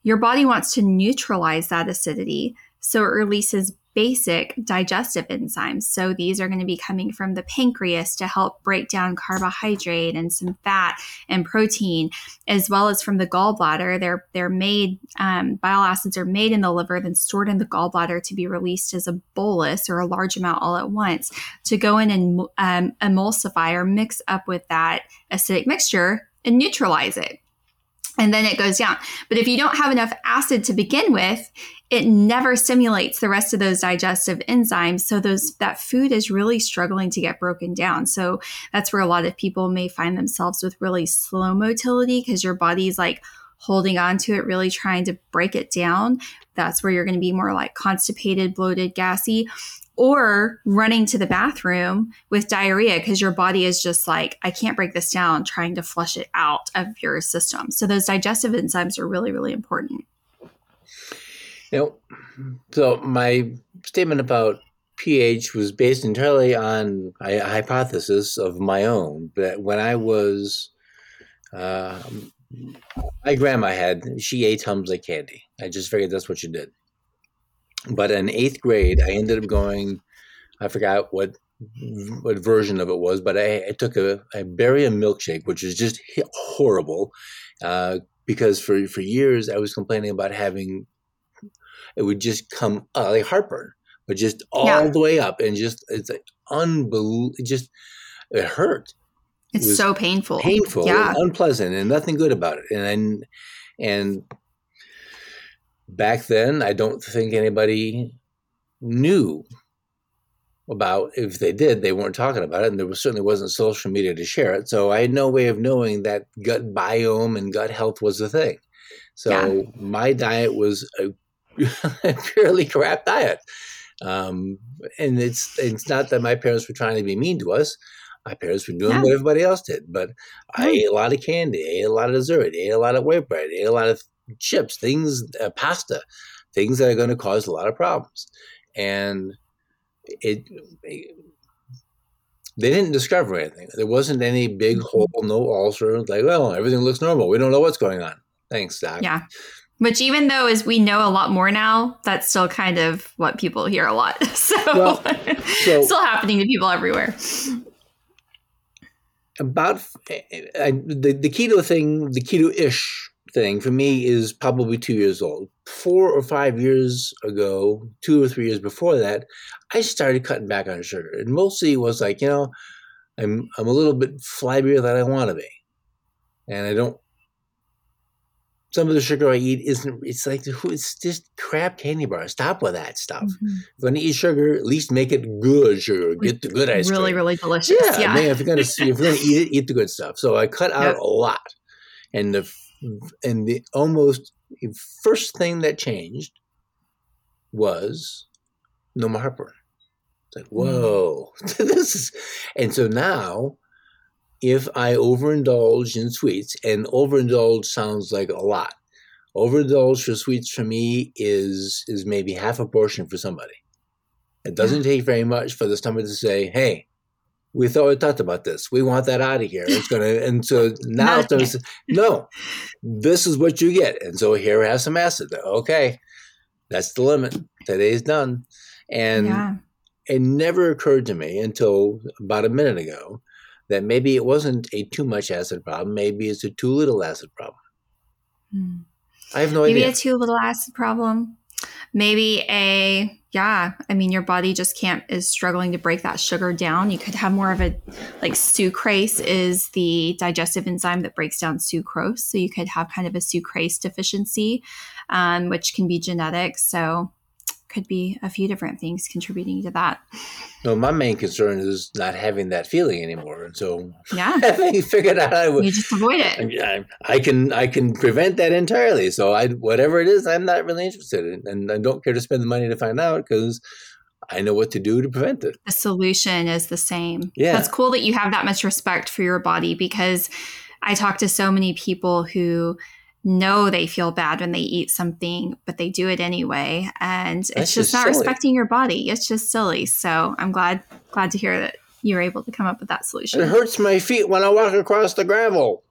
your body wants to neutralize that acidity. So it releases basic digestive enzymes. So these are going to be coming from the pancreas to help break down carbohydrate and some fat and protein, as well as from the gallbladder. They're they're made um, bile acids are made in the liver, then stored in the gallbladder to be released as a bolus or a large amount all at once to go in and um, emulsify or mix up with that acidic mixture and neutralize it and then it goes down. But if you don't have enough acid to begin with, it never stimulates the rest of those digestive enzymes. So those that food is really struggling to get broken down. So that's where a lot of people may find themselves with really slow motility because your body's like holding on to it really trying to break it down. That's where you're going to be more like constipated bloated gassy or running to the bathroom with diarrhea because your body is just like, I can't break this down, trying to flush it out of your system. So, those digestive enzymes are really, really important. Know, so my statement about pH was based entirely on a hypothesis of my own. That when I was, uh, my grandma had, she ate Tums like candy. I just figured that's what she did. But in eighth grade, I ended up going, I forgot what what version of it was, but I, I took a, a barium milkshake, which is just horrible, uh, because for, for years I was complaining about having it would just come uh, like heartburn, but just all yeah. the way up and just it's like unbelievable. It just it hurt. It's it so painful, painful, yeah, unpleasant, and nothing good about it. And and back then, I don't think anybody knew about if they did they weren't talking about it and there was, certainly wasn't social media to share it so i had no way of knowing that gut biome and gut health was a thing so yeah. my diet was a purely crap diet. Um, and it's it's not that my parents were trying to be mean to us. My parents were doing yeah. what everybody else did. But I ate a lot of candy, ate a lot of dessert, ate a lot of white bread, ate a lot of chips, things, uh, pasta, things that are going to cause a lot of problems. And it, it they didn't discover anything. There wasn't any big mm-hmm. hole, no ulcer. Like, well, everything looks normal. We don't know what's going on. Thanks, Doc. Yeah. Which, even though as we know a lot more now, that's still kind of what people hear a lot. So, well, so still happening to people everywhere. About I, the the keto thing, the keto ish thing for me is probably two years old. Four or five years ago, two or three years before that, I started cutting back on sugar, and mostly it was like you know, I'm I'm a little bit flabbier than I want to be, and I don't some of the sugar I eat isn't. It's like it's just crap candy bar. Stop with that stuff. Mm-hmm. If you're gonna eat sugar, at least make it good sugar. Get the good ice really, cream. Really, really delicious. Yeah, yeah. Man, if you're gonna if you're gonna eat it, eat the good stuff. So I cut out yeah. a lot, and the and the almost first thing that changed was no more heartburn. It's like mm. whoa, mm. this is, and so now if I overindulge in sweets, and overindulge sounds like a lot. Overindulge for sweets for me is is maybe half a portion for somebody. It doesn't take very much for the stomach to say, "Hey, we thought we talked about this. We want that out of here." It's gonna, and so now there's no, this is what you get, and so here has some acid. Okay, that's the limit. Today's done, and yeah. it never occurred to me until about a minute ago that maybe it wasn't a too much acid problem. Maybe it's a too little acid problem. Hmm. I have no maybe idea. Maybe a too little acid problem. Maybe a yeah. I mean, your body just can't is struggling to break that sugar down. You could have more of a like sucrase is the digestive enzyme that breaks down sucrose. So you could have kind of a sucrase deficiency, um, which can be genetic. So could be a few different things contributing to that. No, my main concern is not having that feeling anymore, and so yeah, having figured out how to you just avoid it. I, I, can I can prevent that entirely. So I whatever it is, I'm not really interested in, and I don't care to spend the money to find out because I know what to do to prevent it. The solution is the same. Yeah, that's cool that you have that much respect for your body because I talk to so many people who know they feel bad when they eat something, but they do it anyway. And it's just, just not silly. respecting your body. It's just silly. So I'm glad glad to hear that you were able to come up with that solution. It hurts my feet when I walk across the gravel.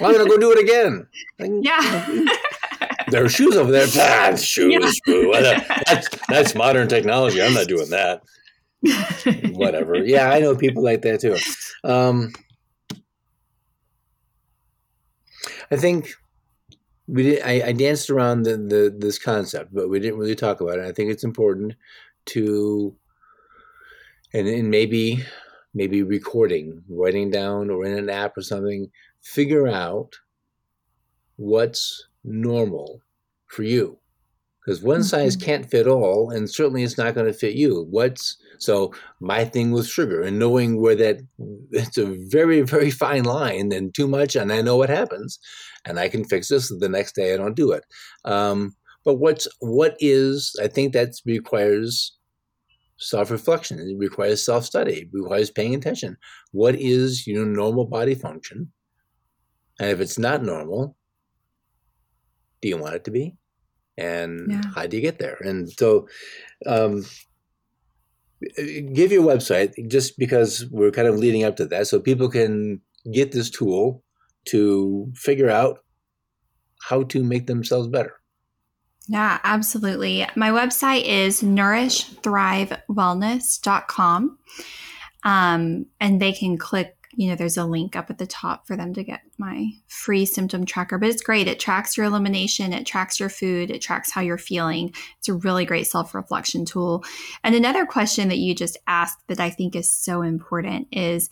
Well, I'm gonna go do it again. yeah. there are shoes over there. Ah, shoes. Yeah. That's, that's modern technology. I'm not doing that. Whatever. Yeah, I know people like that too. Um, I think we did. I, I danced around the, the this concept, but we didn't really talk about it. I think it's important to, and, and maybe maybe recording, writing down, or in an app or something, figure out what's normal for you because one mm-hmm. size can't fit all and certainly it's not going to fit you. What's so my thing with sugar and knowing where that it's a very very fine line and too much and i know what happens and i can fix this the next day i don't do it. Um, but what's what is i think that requires self-reflection it requires self-study it requires paying attention. What is your normal body function? And if it's not normal do you want it to be and yeah. how do you get there? And so um, give your website just because we're kind of leading up to that so people can get this tool to figure out how to make themselves better. Yeah absolutely. My website is nourishthrive.wellness.com um, and they can click you know, there's a link up at the top for them to get my free symptom tracker. But it's great. It tracks your elimination, it tracks your food, it tracks how you're feeling. It's a really great self reflection tool. And another question that you just asked that I think is so important is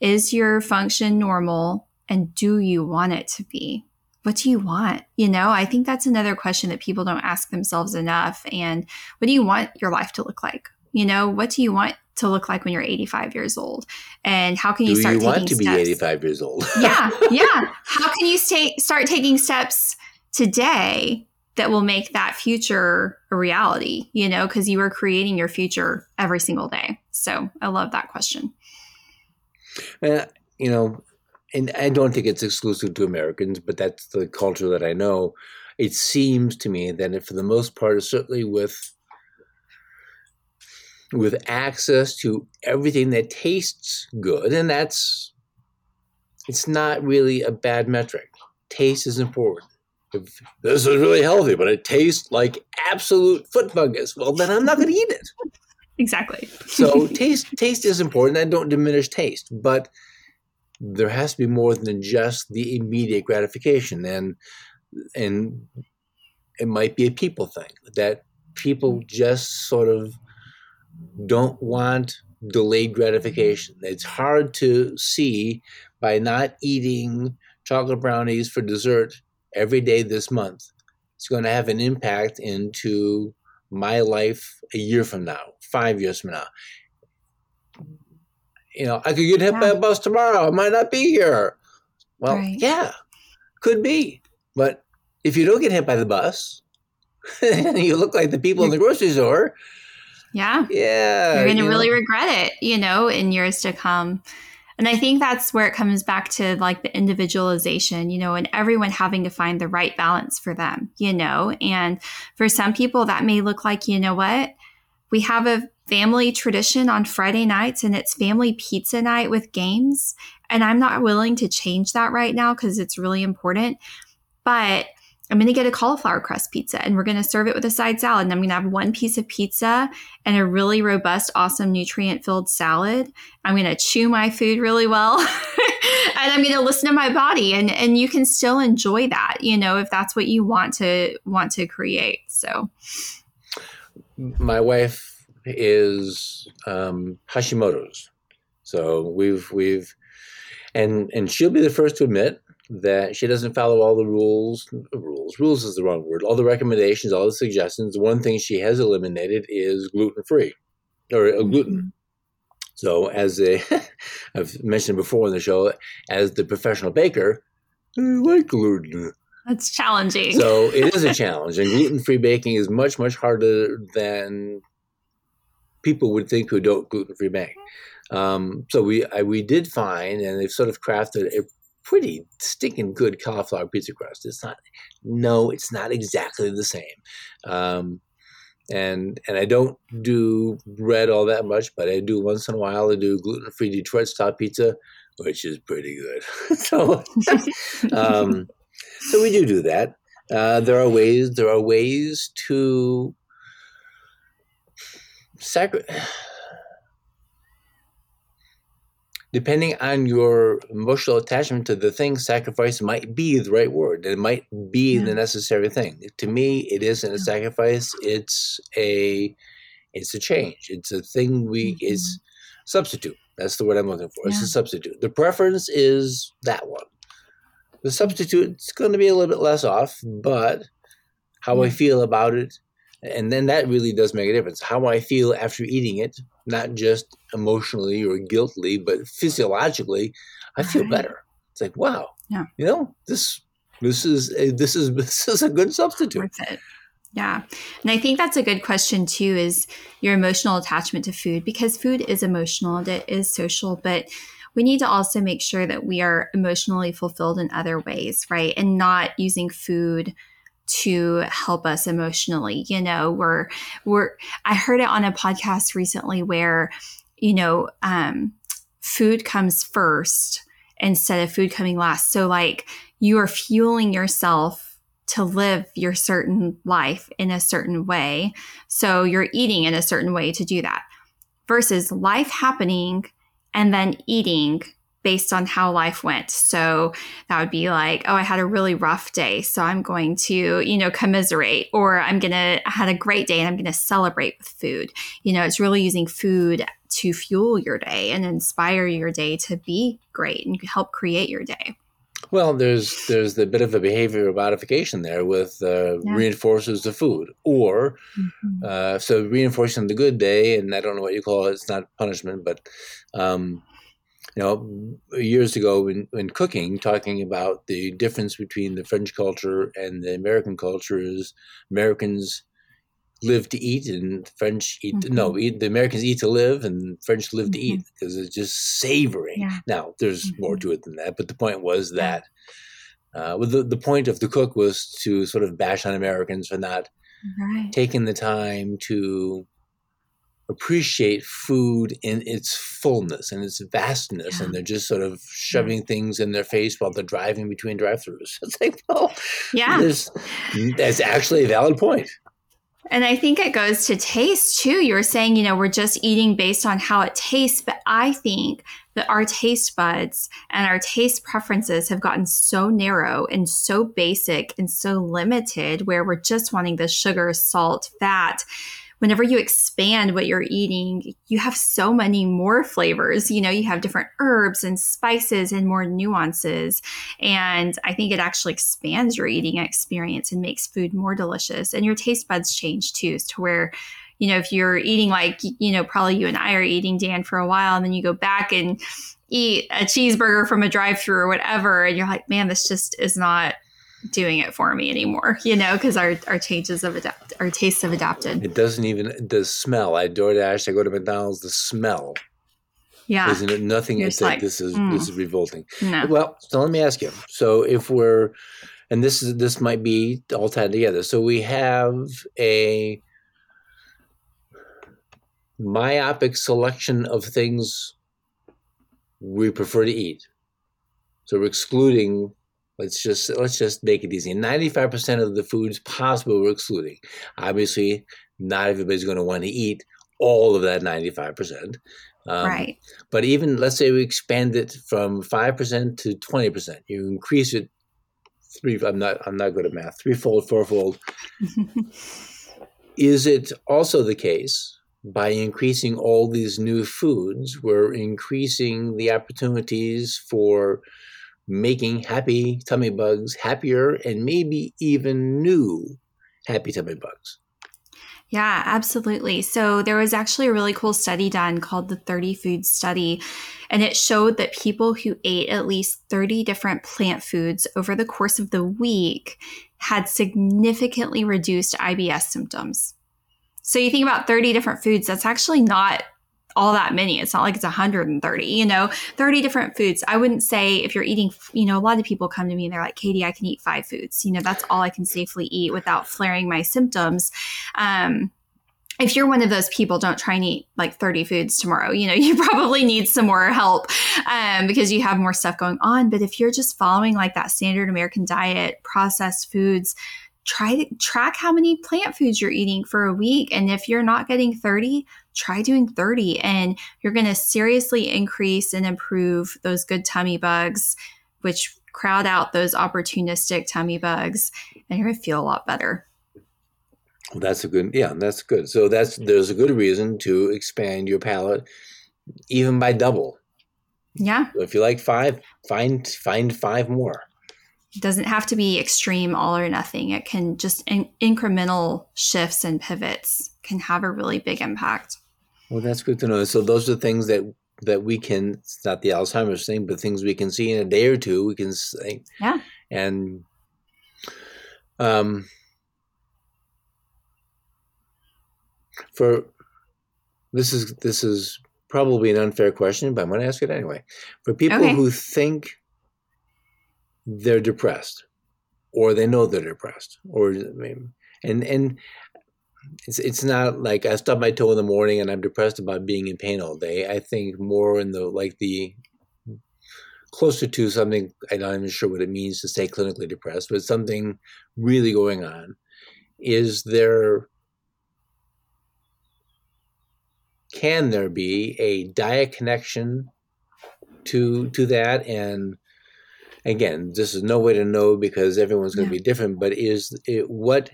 Is your function normal and do you want it to be? What do you want? You know, I think that's another question that people don't ask themselves enough. And what do you want your life to look like? You know, what do you want to look like when you're 85 years old? And how can you Do start you taking want to steps? be 85 years old? Yeah yeah. How can you stay, start taking steps today that will make that future a reality you know because you are creating your future every single day? So i love that question. Uh, you know and i don't think it's exclusive to americans but that's the culture that i know. It seems to me that for the most part certainly with with access to everything that tastes good. And that's, it's not really a bad metric. Taste is important. If this is really healthy, but it tastes like absolute foot fungus, well, then I'm not going to eat it. Exactly. so taste taste is important. I don't diminish taste, but there has to be more than just the immediate gratification, and and it might be a people thing that people just sort of don't want delayed gratification. It's hard to see by not eating chocolate brownies for dessert every day this month. It's going to have an impact into my life a year from now, five years from now. You know, I could get hit yeah. by a bus tomorrow. I might not be here. Well, right. yeah, could be. But if you don't get hit by the bus, you look like the people in the grocery store, yeah. Yeah. You're going to really regret it, you know, in years to come. And I think that's where it comes back to like the individualization, you know, and everyone having to find the right balance for them, you know. And for some people, that may look like, you know what? We have a family tradition on Friday nights and it's family pizza night with games. And I'm not willing to change that right now because it's really important. But I'm going to get a cauliflower crust pizza and we're going to serve it with a side salad. And I'm going to have one piece of pizza and a really robust, awesome, nutrient filled salad. I'm going to chew my food really well and I'm going to listen to my body. And, and you can still enjoy that, you know, if that's what you want to want to create. So my wife is um, Hashimoto's. So we've, we've, and, and she'll be the first to admit that she doesn't follow all the rules. Rules, rules is the wrong word. All the recommendations, all the suggestions. One thing she has eliminated is gluten free or uh, gluten. Mm-hmm. So, as a, I've mentioned before in the show, as the professional baker, I like gluten. That's challenging. So it is a challenge, and gluten-free baking is much much harder than people would think who don't gluten-free bake. Um, so we I, we did find, and they've sort of crafted a pretty stinking good cauliflower pizza crust. It's not, no, it's not exactly the same. Um, and and I don't do bread all that much, but I do once in a while. I do gluten free Detroit style pizza, which is pretty good. so, um, so we do do that. Uh, there are ways. There are ways to sacrifice. Depending on your emotional attachment to the thing, sacrifice might be the right word. It might be Yeah. the necessary thing. To me, it isn't a sacrifice. It's a it's a change. It's a thing we it's substitute. That's the word I'm looking for. It's Mm-hmm. A substitute. The preference is that one. The substitute is going to be a little bit less off, but how I feel about it, and then that really does make a difference. How I feel after eating it, not just emotionally or guiltily, but physiologically, I feel Right. better. It's like wow, Yeah. you know this. This is a, this is this is a good substitute. worth it. Yeah. And I think that's a good question too is your emotional attachment to food because food is emotional, and it is social, but we need to also make sure that we are emotionally fulfilled in other ways, right? And not using food to help us emotionally. You know, we're we're I heard it on a podcast recently where, you know, um food comes first instead of food coming last. So like you are fueling yourself to live your certain life in a certain way. So you're eating in a certain way to do that versus life happening and then eating based on how life went. So that would be like, oh, I had a really rough day. So I'm going to, you know, commiserate or I'm going to, I had a great day and I'm going to celebrate with food. You know, it's really using food to fuel your day and inspire your day to be great and help create your day. Well, there's there's the bit of a behavioral modification there with uh, Yeah. reinforces the food, or uh, so reinforcing the good day, and I don't know what you call it. It's not punishment, but um, you know, years ago in, in cooking, talking about the difference between the French culture and the American culture is Americans live to eat and French eat. Mhm. No, eat, the Americans eat to live and French live to Mhm. eat because it's just savoring. Yeah. Now, there's more Mhm. to it than that, but the point was that. Uh, well, the, the point of the cook was to sort of bash on Americans for not Right. taking the time to appreciate food in its fullness and its vastness, Yeah. and they're just sort of shoving things in their face while they're driving between drive-throughs. It's like, well, Yeah. that's actually a valid point. And I think it goes to taste too. You were saying, you know, we're just eating based on how it tastes, but I think that our taste buds and our taste preferences have gotten so narrow and so basic and so limited where we're just wanting the sugar, salt, fat. Whenever you expand what you're eating, you have so many more flavors. You know, you have different herbs and spices and more nuances. And I think it actually expands your eating experience and makes food more delicious. And your taste buds change too, to where, you know, if you're eating like, you know, probably you and I are eating, Dann, for a while, and then you go back and eat a cheeseburger from a drive through or whatever, and you're like, man, this just is not doing it for me anymore, you know, because our, our changes have adapted, our tastes have adapted. It doesn't even the smell. I DoorDash. I go to McDonald's. The smell Yeah. isn't it? Nothing. It's like this is mm. this is revolting. No. Well, so let me ask you. So if we're, and this is this might be all tied together. So we have a myopic selection of things we prefer to eat. So we're excluding. Let's just let's just make it easy. Ninety-five percent of the foods possible we're excluding. Obviously, not everybody's going to want to eat all of that ninety-five percent. Um, right. but even let's say we expand it from five percent to twenty percent, you increase it three. I'm not. I'm not good at math. Threefold, fourfold. Is it also the case by increasing all these new foods, we're increasing the opportunities for making happy tummy bugs happier and maybe even new happy tummy bugs? Yeah, absolutely. So there was actually a really cool study done called the 30 Food Study, and it showed that people who ate at least 30 different plant foods over the course of the week had significantly reduced IBS symptoms. So you think about 30 different foods, that's actually not all that many. It's not like it's 130, you know, 30 different foods. I wouldn't say if you're eating, you know, a lot of people come to me and they're like, Katie, I can eat five foods. You know, that's all I can safely eat without flaring my symptoms. Um, if you're one of those people, don't try and eat like 30 foods tomorrow. You know, you probably need some more help um, because you have more stuff going on. But if you're just following like that standard American diet, processed foods, try to track how many plant foods you're eating for a week. And if you're not getting 30, try doing 30. And you're going to seriously increase and improve those good tummy bugs, which crowd out those opportunistic tummy bugs. And you're going to feel a lot better. Well, that's a good, yeah, that's good. So that's there's a good reason to expand your palate, even by double. Yeah. So if you like five, find find five more. It doesn't have to be extreme all or nothing. It can just in- incremental shifts and pivots can have a really big impact. Well, that's good to know. So those are things that that we can. It's not the Alzheimer's thing, but things we can see in a day or two. We can say, yeah, and um for this is this is probably an unfair question, but I'm going to ask it anyway. For people okay. who think they're depressed, or they know they're depressed, or and and it's it's not like I stub my toe in the morning and I'm depressed about being in pain all day. I think more in the like the closer to something I'm not even sure what it means to stay clinically depressed, but something really going on. Is there can there be a diet connection to to that and again this is no way to know because everyone's going to yeah. be different but is it what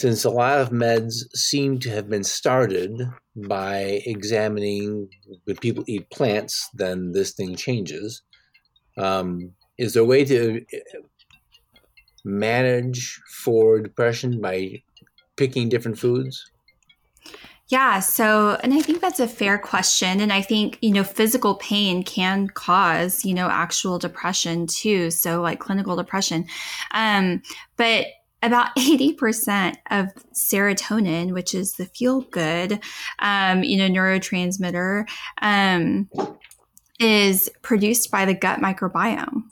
since a lot of meds seem to have been started by examining when people eat plants then this thing changes um, is there a way to uh, manage for depression by picking different foods yeah. So, and I think that's a fair question. And I think, you know, physical pain can cause, you know, actual depression too. So, like clinical depression. Um, but about 80% of serotonin, which is the feel good, um, you know, neurotransmitter, um, is produced by the gut microbiome.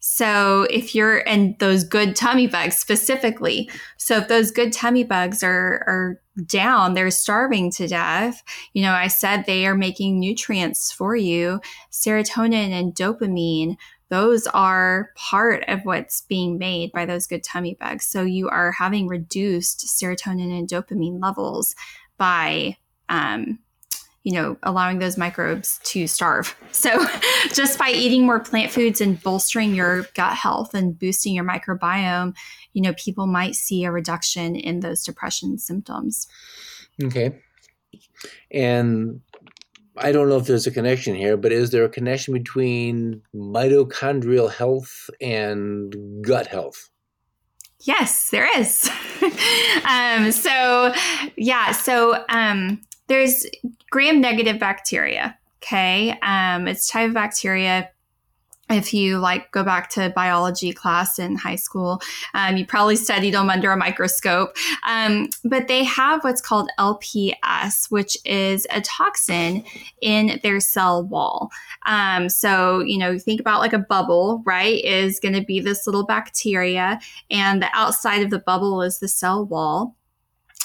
So if you're and those good tummy bugs specifically, so if those good tummy bugs are are down, they're starving to death. You know, I said they are making nutrients for you, serotonin and dopamine. Those are part of what's being made by those good tummy bugs. So you are having reduced serotonin and dopamine levels by um, you know, allowing those microbes to starve. So, just by eating more plant foods and bolstering your gut health and boosting your microbiome, you know, people might see a reduction in those depression symptoms. Okay. And I don't know if there's a connection here, but is there a connection between mitochondrial health and gut health? Yes, there is. um, so, yeah, so um, there's gram negative bacteria. Okay. Um, it's type of bacteria. If you like go back to biology class in high school, um, you probably studied them under a microscope. Um, but they have what's called LPS, which is a toxin in their cell wall. Um, so, you know, think about like a bubble, right? Is going to be this little bacteria, and the outside of the bubble is the cell wall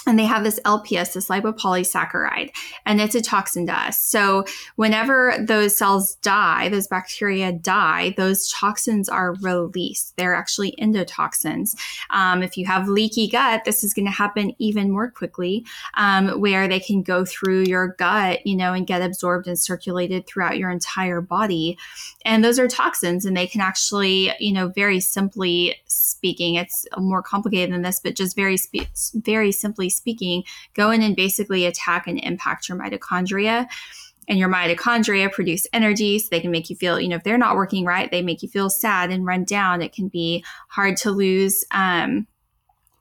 and they have this LPS, this lipopolysaccharide, and it's a toxin to us. So whenever those cells die, those bacteria die, those toxins are released. They're actually endotoxins. Um, if you have leaky gut, this is going to happen even more quickly, um, where they can go through your gut, you know, and get absorbed and circulated throughout your entire body. And those are toxins, and they can actually, you know, very simply speaking, it's more complicated than this, but just very, spe- very simply speaking, go in and basically attack and impact your mitochondria. And your mitochondria produce energy, so they can make you feel, you know, if they're not working right, they make you feel sad and run down. It can be hard to lose um,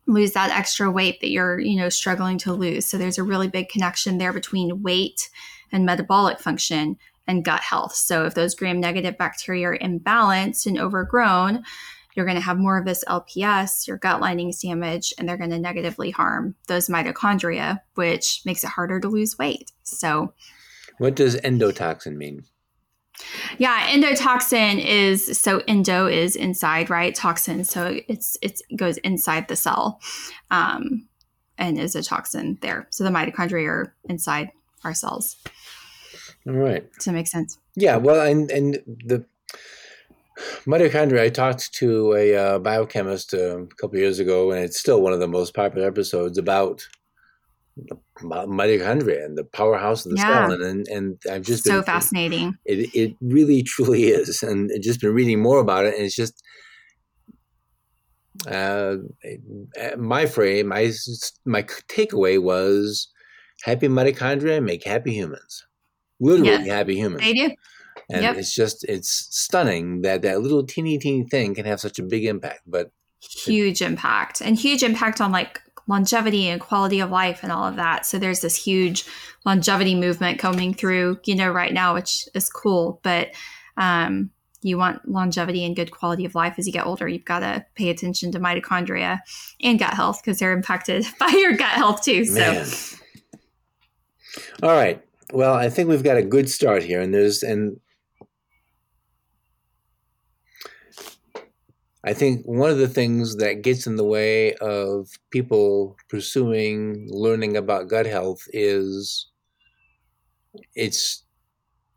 lose that extra weight that you're you know struggling to lose so there's a really big connection there between weight and metabolic function and gut health so if those gram negative bacteria are imbalanced and overgrown you're going to have more of this LPS, your gut lining's damaged, and they're going to negatively harm those mitochondria, which makes it harder to lose weight. So, what does endotoxin mean? Yeah, endotoxin is so endo is inside, right? Toxin, so it's it's it goes inside the cell. Um, and is a toxin there. So the mitochondria are inside our cells. All right. Does that make sense? Yeah. Well, and and the mitochondria. I talked to a uh, biochemist uh, a couple years ago, and it's still one of the most popular episodes about mitochondria and the powerhouse of the yeah. cell. And, and I've just been so been, fascinating. It it really truly is, and I've just been reading more about it, and it's just. Uh, my frame, my my takeaway was happy mitochondria make happy humans, literally yes, happy humans. They do. And yep. it's just it's stunning that that little teeny teeny thing can have such a big impact. But huge it, impact and huge impact on like longevity and quality of life and all of that. So there's this huge longevity movement coming through, you know, right now, which is cool. But um, you want longevity and good quality of life as you get older. You've got to pay attention to mitochondria and gut health because they're impacted by your gut health too. Man. So, all right. Well, I think we've got a good start here, and there's and I think one of the things that gets in the way of people pursuing learning about gut health is it's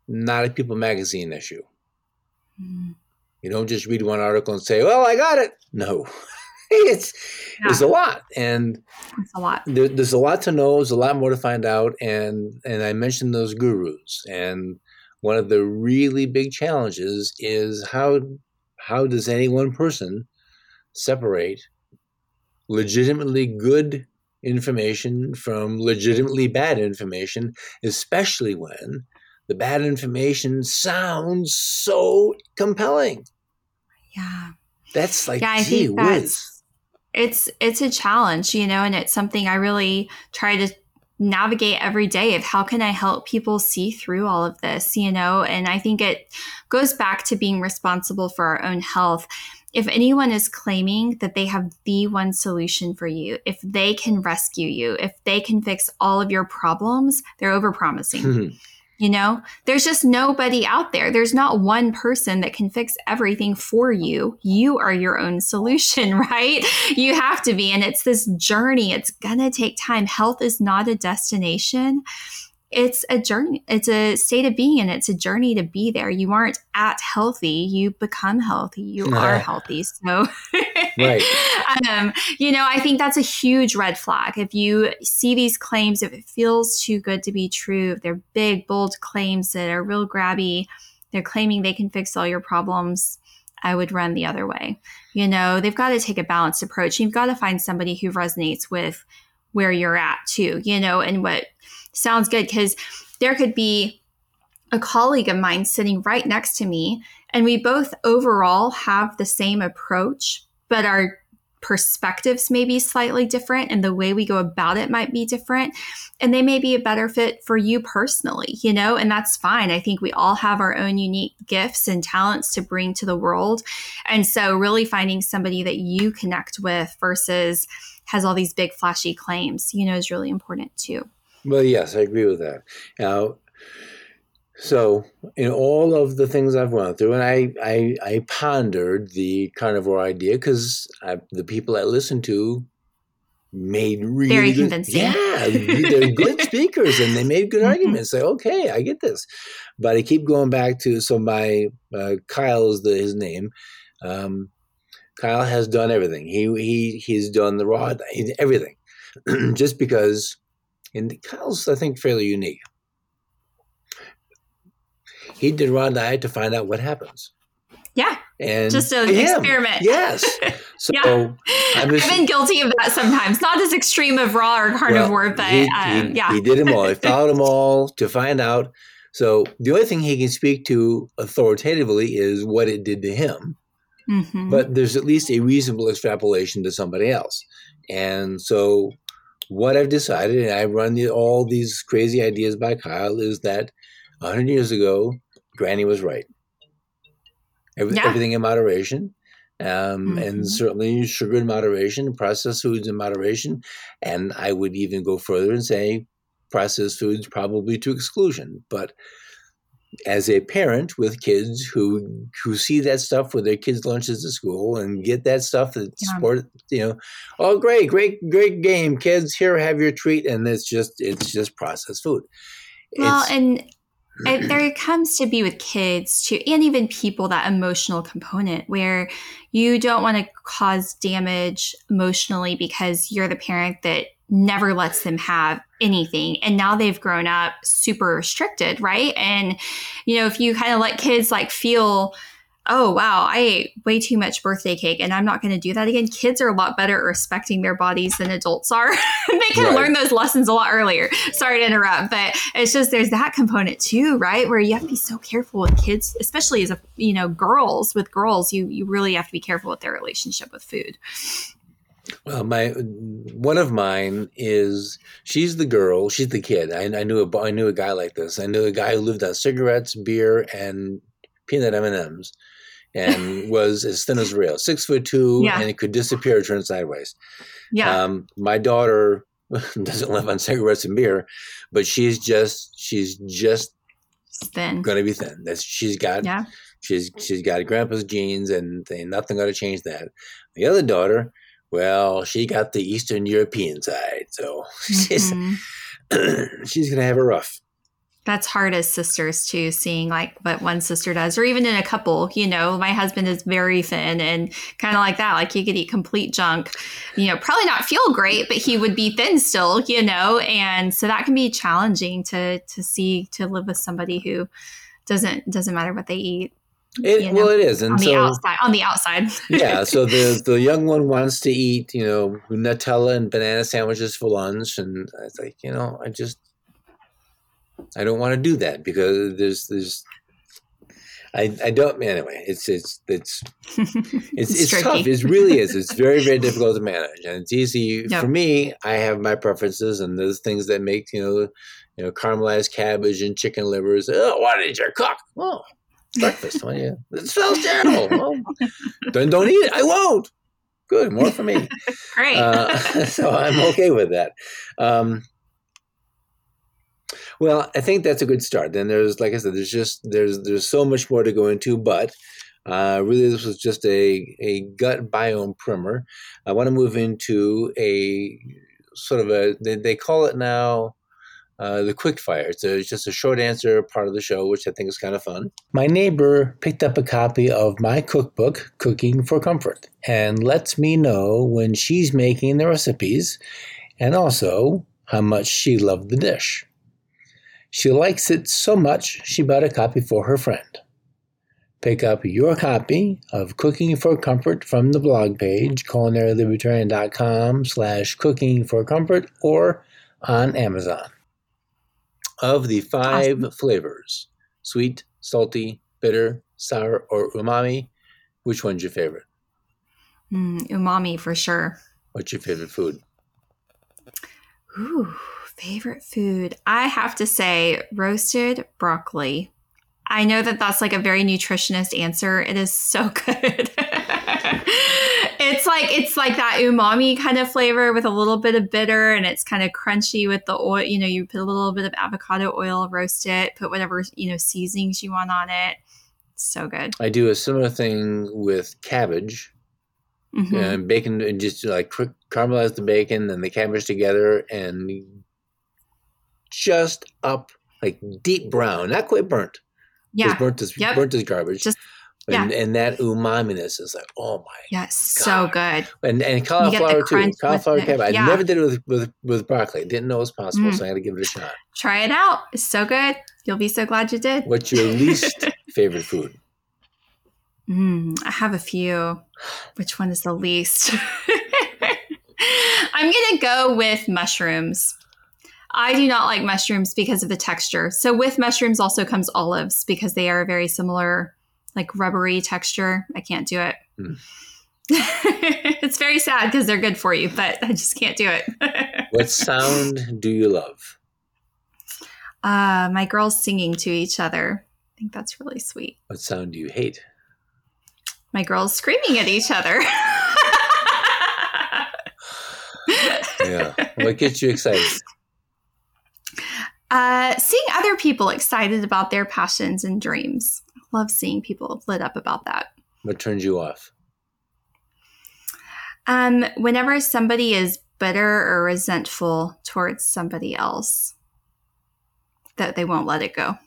not a People magazine issue. Mm. You don't just read one article and say, "Well, I got it." No, it's yeah. it's a lot, and it's a lot. There, there's a lot to know. There's a lot more to find out, and and I mentioned those gurus, and one of the really big challenges is how how does any one person separate legitimately good information from legitimately bad information, especially when the bad information sounds so compelling? Yeah. That's like, yeah, I gee think whiz. It's it's a challenge, you know, and it's something I really try to navigate every day of how can I help people see through all of this, you know? And I think it goes back to being responsible for our own health. If anyone is claiming that they have the one solution for you, if they can rescue you, if they can fix all of your problems, they're overpromising. You know, there's just nobody out there. There's not one person that can fix everything for you. You are your own solution, right? You have to be. And it's this journey. It's going to take time. Health is not a destination it's a journey it's a state of being and it's a journey to be there you aren't at healthy you become healthy you are healthy so right um, you know i think that's a huge red flag if you see these claims if it feels too good to be true if they're big bold claims that are real grabby they're claiming they can fix all your problems I would run the other way. You know, they've got to take a balanced approach. You've got to find somebody who resonates with where you're at too, you know, and what sounds good because there could be a colleague of mine sitting right next to me, and we both overall have the same approach, but our perspectives may be slightly different and the way we go about it might be different and they may be a better fit for you personally you know and that's fine. I think we all have our own unique gifts and talents to bring to the world and so really finding somebody that you connect with versus has all these big flashy claims you know is really important too well, yes, I agree with that. Now, so in all of the things I've gone through, and I I, I pondered the carnivore idea because the people I listened to made really very good, convincing. Yeah, they're good speakers, and they made good mm-hmm. arguments. Say, okay, I get this, but I keep going back to so my uh, Kyle is the, his name. Um, Kyle has done everything. He he he's done the raw everything, just because and Kyle's, I think, fairly unique. He did raw diet to find out what happens. Yeah. And just an experiment. Yes. So yeah. I've been guilty of that sometimes. Not as extreme of raw or carnivore, well, but he, um, he, yeah. He did them all. He followed them all to find out. So the only thing he can speak to authoritatively is what it did to him. Mm-hmm. But there's at least a reasonable extrapolation to somebody else. And so what I've decided, and I run the, all these crazy ideas by Kyle, is that 100 years ago, Granny was right. Every, yeah. Everything in moderation, um, mm-hmm. and certainly sugar in moderation, processed foods in moderation, and I would even go further and say processed foods probably to exclusion. But as a parent with kids who who see that stuff with their kids' lunches at school and get that stuff that Yeah. sport, you know, oh great, great, great game, kids, here have your treat, and it's just it's just processed food. Well, It's- and it, there comes to be with kids too, and even people that emotional component where you don't want to cause damage emotionally because you're the parent that never lets them have anything and now they've grown up super restricted right? And you know if you kind of let kids like feel oh wow i ate way too much birthday cake and i'm not going to do that again kids are a lot better at respecting their bodies than adults are they can Right. learn those lessons a lot earlier sorry to interrupt but it's just there's that component too right where you have to be so careful with kids especially as a you know girls with girls you you really have to be careful with their relationship with food Well, my one of mine is she's the girl, she's the kid. I, I knew a I knew a guy like this. I knew a guy who lived on cigarettes, beer, and peanut M and M's, and was as thin as a rail, six foot two, Yeah. and it could disappear turn sideways. yeah Um, my daughter doesn't live on cigarettes and beer, but she's just she's just thin going to be thin. That's she's got yeah She's she's got grandpa's genes, and ain't nothing going to change that. The other daughter, well, she got the Eastern European side, so she's Mhm. she's going to have a rough. That's hard as sisters too seeing like what one sister does or even in a couple you know my husband is very thin and kind of like that like he could eat complete junk you know probably not feel great but he would be thin still you know and so that can be challenging to to see to live with somebody who doesn't doesn't matter what they eat It, You know, well, it is, and on the outside on the outside. Yeah, so the the young one wants to eat, you know, Nutella and banana sandwiches for lunch, and I was like, you know, I just I don't want to do that because there's there's. I, I don't anyway. It's it's it's It's, it's, tricky. tough. It really is. It's very, very difficult to manage, and it's easy Yep. for me. I have my preferences, and there's things that make you know, you know, caramelized cabbage and chicken livers. Oh, why did you cook? Oh, breakfast. Well, yeah, it smells terrible. Well, then don't eat it. I won't. Good, more for me. great Uh, so I'm okay with that. Um, well, I think that's a good start. Then there's, like I said, there's just there's there's so much more to go into, but uh, really this was just a a gut biome primer. I want to move into a sort of a they, they call it now. Uh, the quick fire. So it's just a short answer part of the show, which I think is kind of fun. My neighbor picked up a copy of my cookbook, Cooking for Comfort, and lets me know when she's making the recipes and also how much she loved the dish. She likes it so much she bought a copy for her friend. Pick up your copy of Cooking for Comfort from the blog page, culinarylibertarian.com slash cooking for comfort or on Amazon. Of the five Awesome. flavors, sweet, salty, bitter, sour, or umami, which one's your favorite? Mm, umami for sure What's your favorite food? Ooh, favorite food. I have to say roasted broccoli. I know that that's like a very nutritionist answer. It is so good. it's like it's like that umami kind of flavor with a little bit of bitter and it's kind of crunchy with the oil, you know, you put a little bit of avocado oil, roast it, put whatever, you know, seasonings you want on it. It's so good. I do a similar thing with cabbage Mhm. and bacon, and just like cr- caramelize the bacon and the cabbage together and just up like deep brown, not quite burnt. Yeah. burnt is Yep. burnt is garbage. Just- and, and that umaminess is like, oh my Yeah, so good. And and cauliflower too. Cauliflower cabbage. I never did it with, with with broccoli. Didn't know it was possible, Mm. so I had to give it a shot. Try it out. It's so good. You'll be so glad you did. What's your least favorite food? Mm, I have a few. Which one is the least? I'm to go with mushrooms. I do not like mushrooms because of the texture. So, with mushrooms also comes olives because they are a very similar, like rubbery texture. I can't do it. Mm. it's very sad because they're good for you, but I just can't do it. What sound do you love? uh, my girls singing to each other. I think that's really sweet. What sound do you hate? My girls screaming at each other. Yeah. what gets you excited? Uh, seeing other people excited about their passions and dreams. I love seeing people lit up about that. What turns you off? Um, whenever somebody is bitter or resentful towards somebody else, that they won't let it go.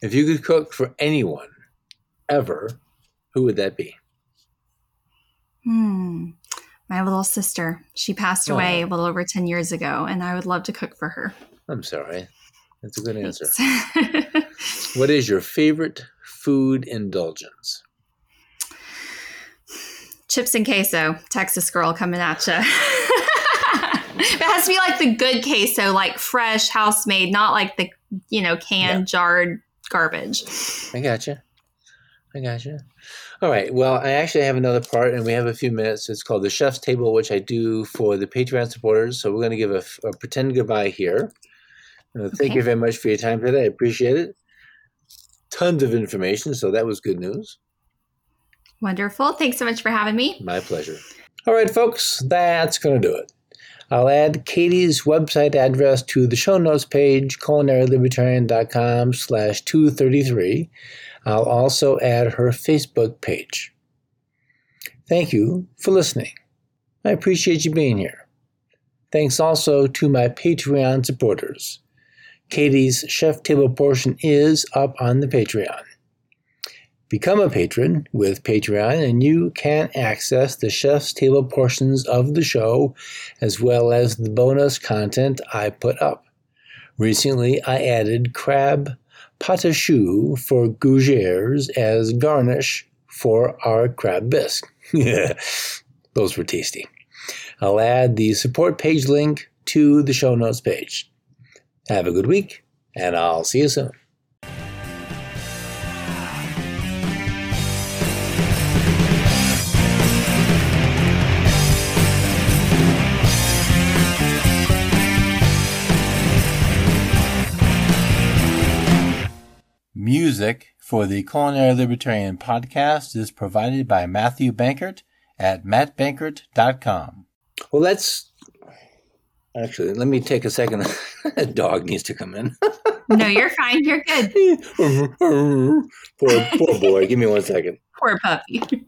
If you could cook for anyone ever, who would that be? Hmm. My little sister. She passed away oh. a little over 10 years ago, and I would love to cook for her. I'm sorry. That's a good answer. what is your favorite food indulgence? Chips and queso, Texas girl coming at you. it has to be like the good queso, like fresh, house made, not like the, you know, canned, yeah. jarred garbage. I gotcha. I gotcha. All right. Well, I actually have another part, and we have a few minutes. It's called the Chef's Table, which I do for the Patreon supporters. So we're going to give a, a pretend goodbye here. Uh, thank okay. you very much for your time today. I appreciate it. Tons of information, so that was good news. Wonderful. Thanks so much for having me. My pleasure. All right, folks, that's going to do it. I'll add Katie's website address to the show notes page, culinarylibertarian.com slash 233. I'll also add her Facebook page. Thank you for listening. I appreciate you being here. Thanks also to my Patreon supporters. Katie's Chef Table portion is up on the Patreon. Become a patron with Patreon, and you can access the Chef's Table portions of the show as well as the bonus content I put up. Recently, I added crab pâte à choux for gougères as garnish for our crab bisque. Those were tasty. I'll add the support page link to the show notes page. Have a good week, and I'll see you soon. Music for the Culinary Libertarian podcast is provided by Matthew Bankert at mattbankert.com. Well, let's actually let me take a second. a dog needs to come in. no, you're fine. You're good. poor, poor boy. Give me one second. Poor puppy. Come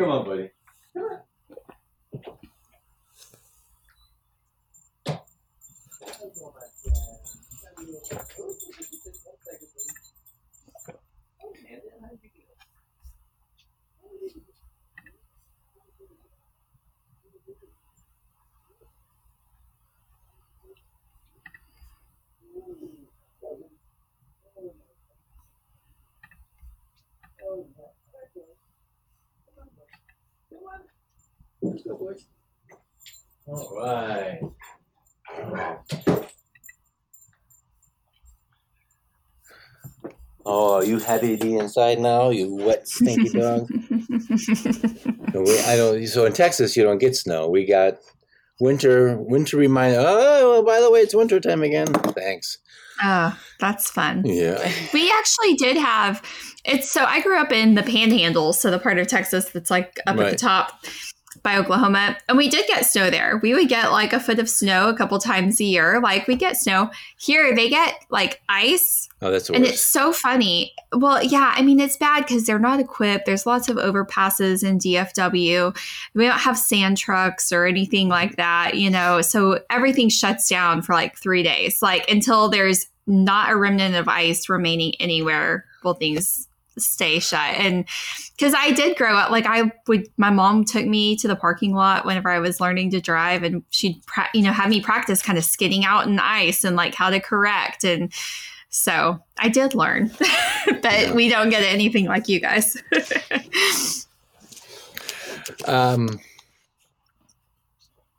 on, buddy. Come on. All right. Oh, are you happy to be inside now? You wet, stinky dog. we, I don't. So in Texas, you don't get snow. We got winter. Winter reminder. Oh, well, by the way, it's winter time again. Thanks. Oh, that's fun. Yeah. We actually did have it's so I grew up in the panhandle, so the part of Texas that's like up at the top by Oklahoma. And we did get snow there. We would get like a foot of snow a couple times a year. Like we get snow. Here they get like ice. Oh, that's And it's so funny. Well, yeah, I mean it's bad because they're not equipped. There's lots of overpasses in DFW. We don't have sand trucks or anything like that, you know. So everything shuts down for like three days. Like until there's not a remnant of ice remaining anywhere will things stay shut and because i did grow up like i would my mom took me to the parking lot whenever i was learning to drive and she'd pra- you know have me practice kind of skidding out in ice and like how to correct. And so i did learn but yeah. we don't get anything like you guys. Um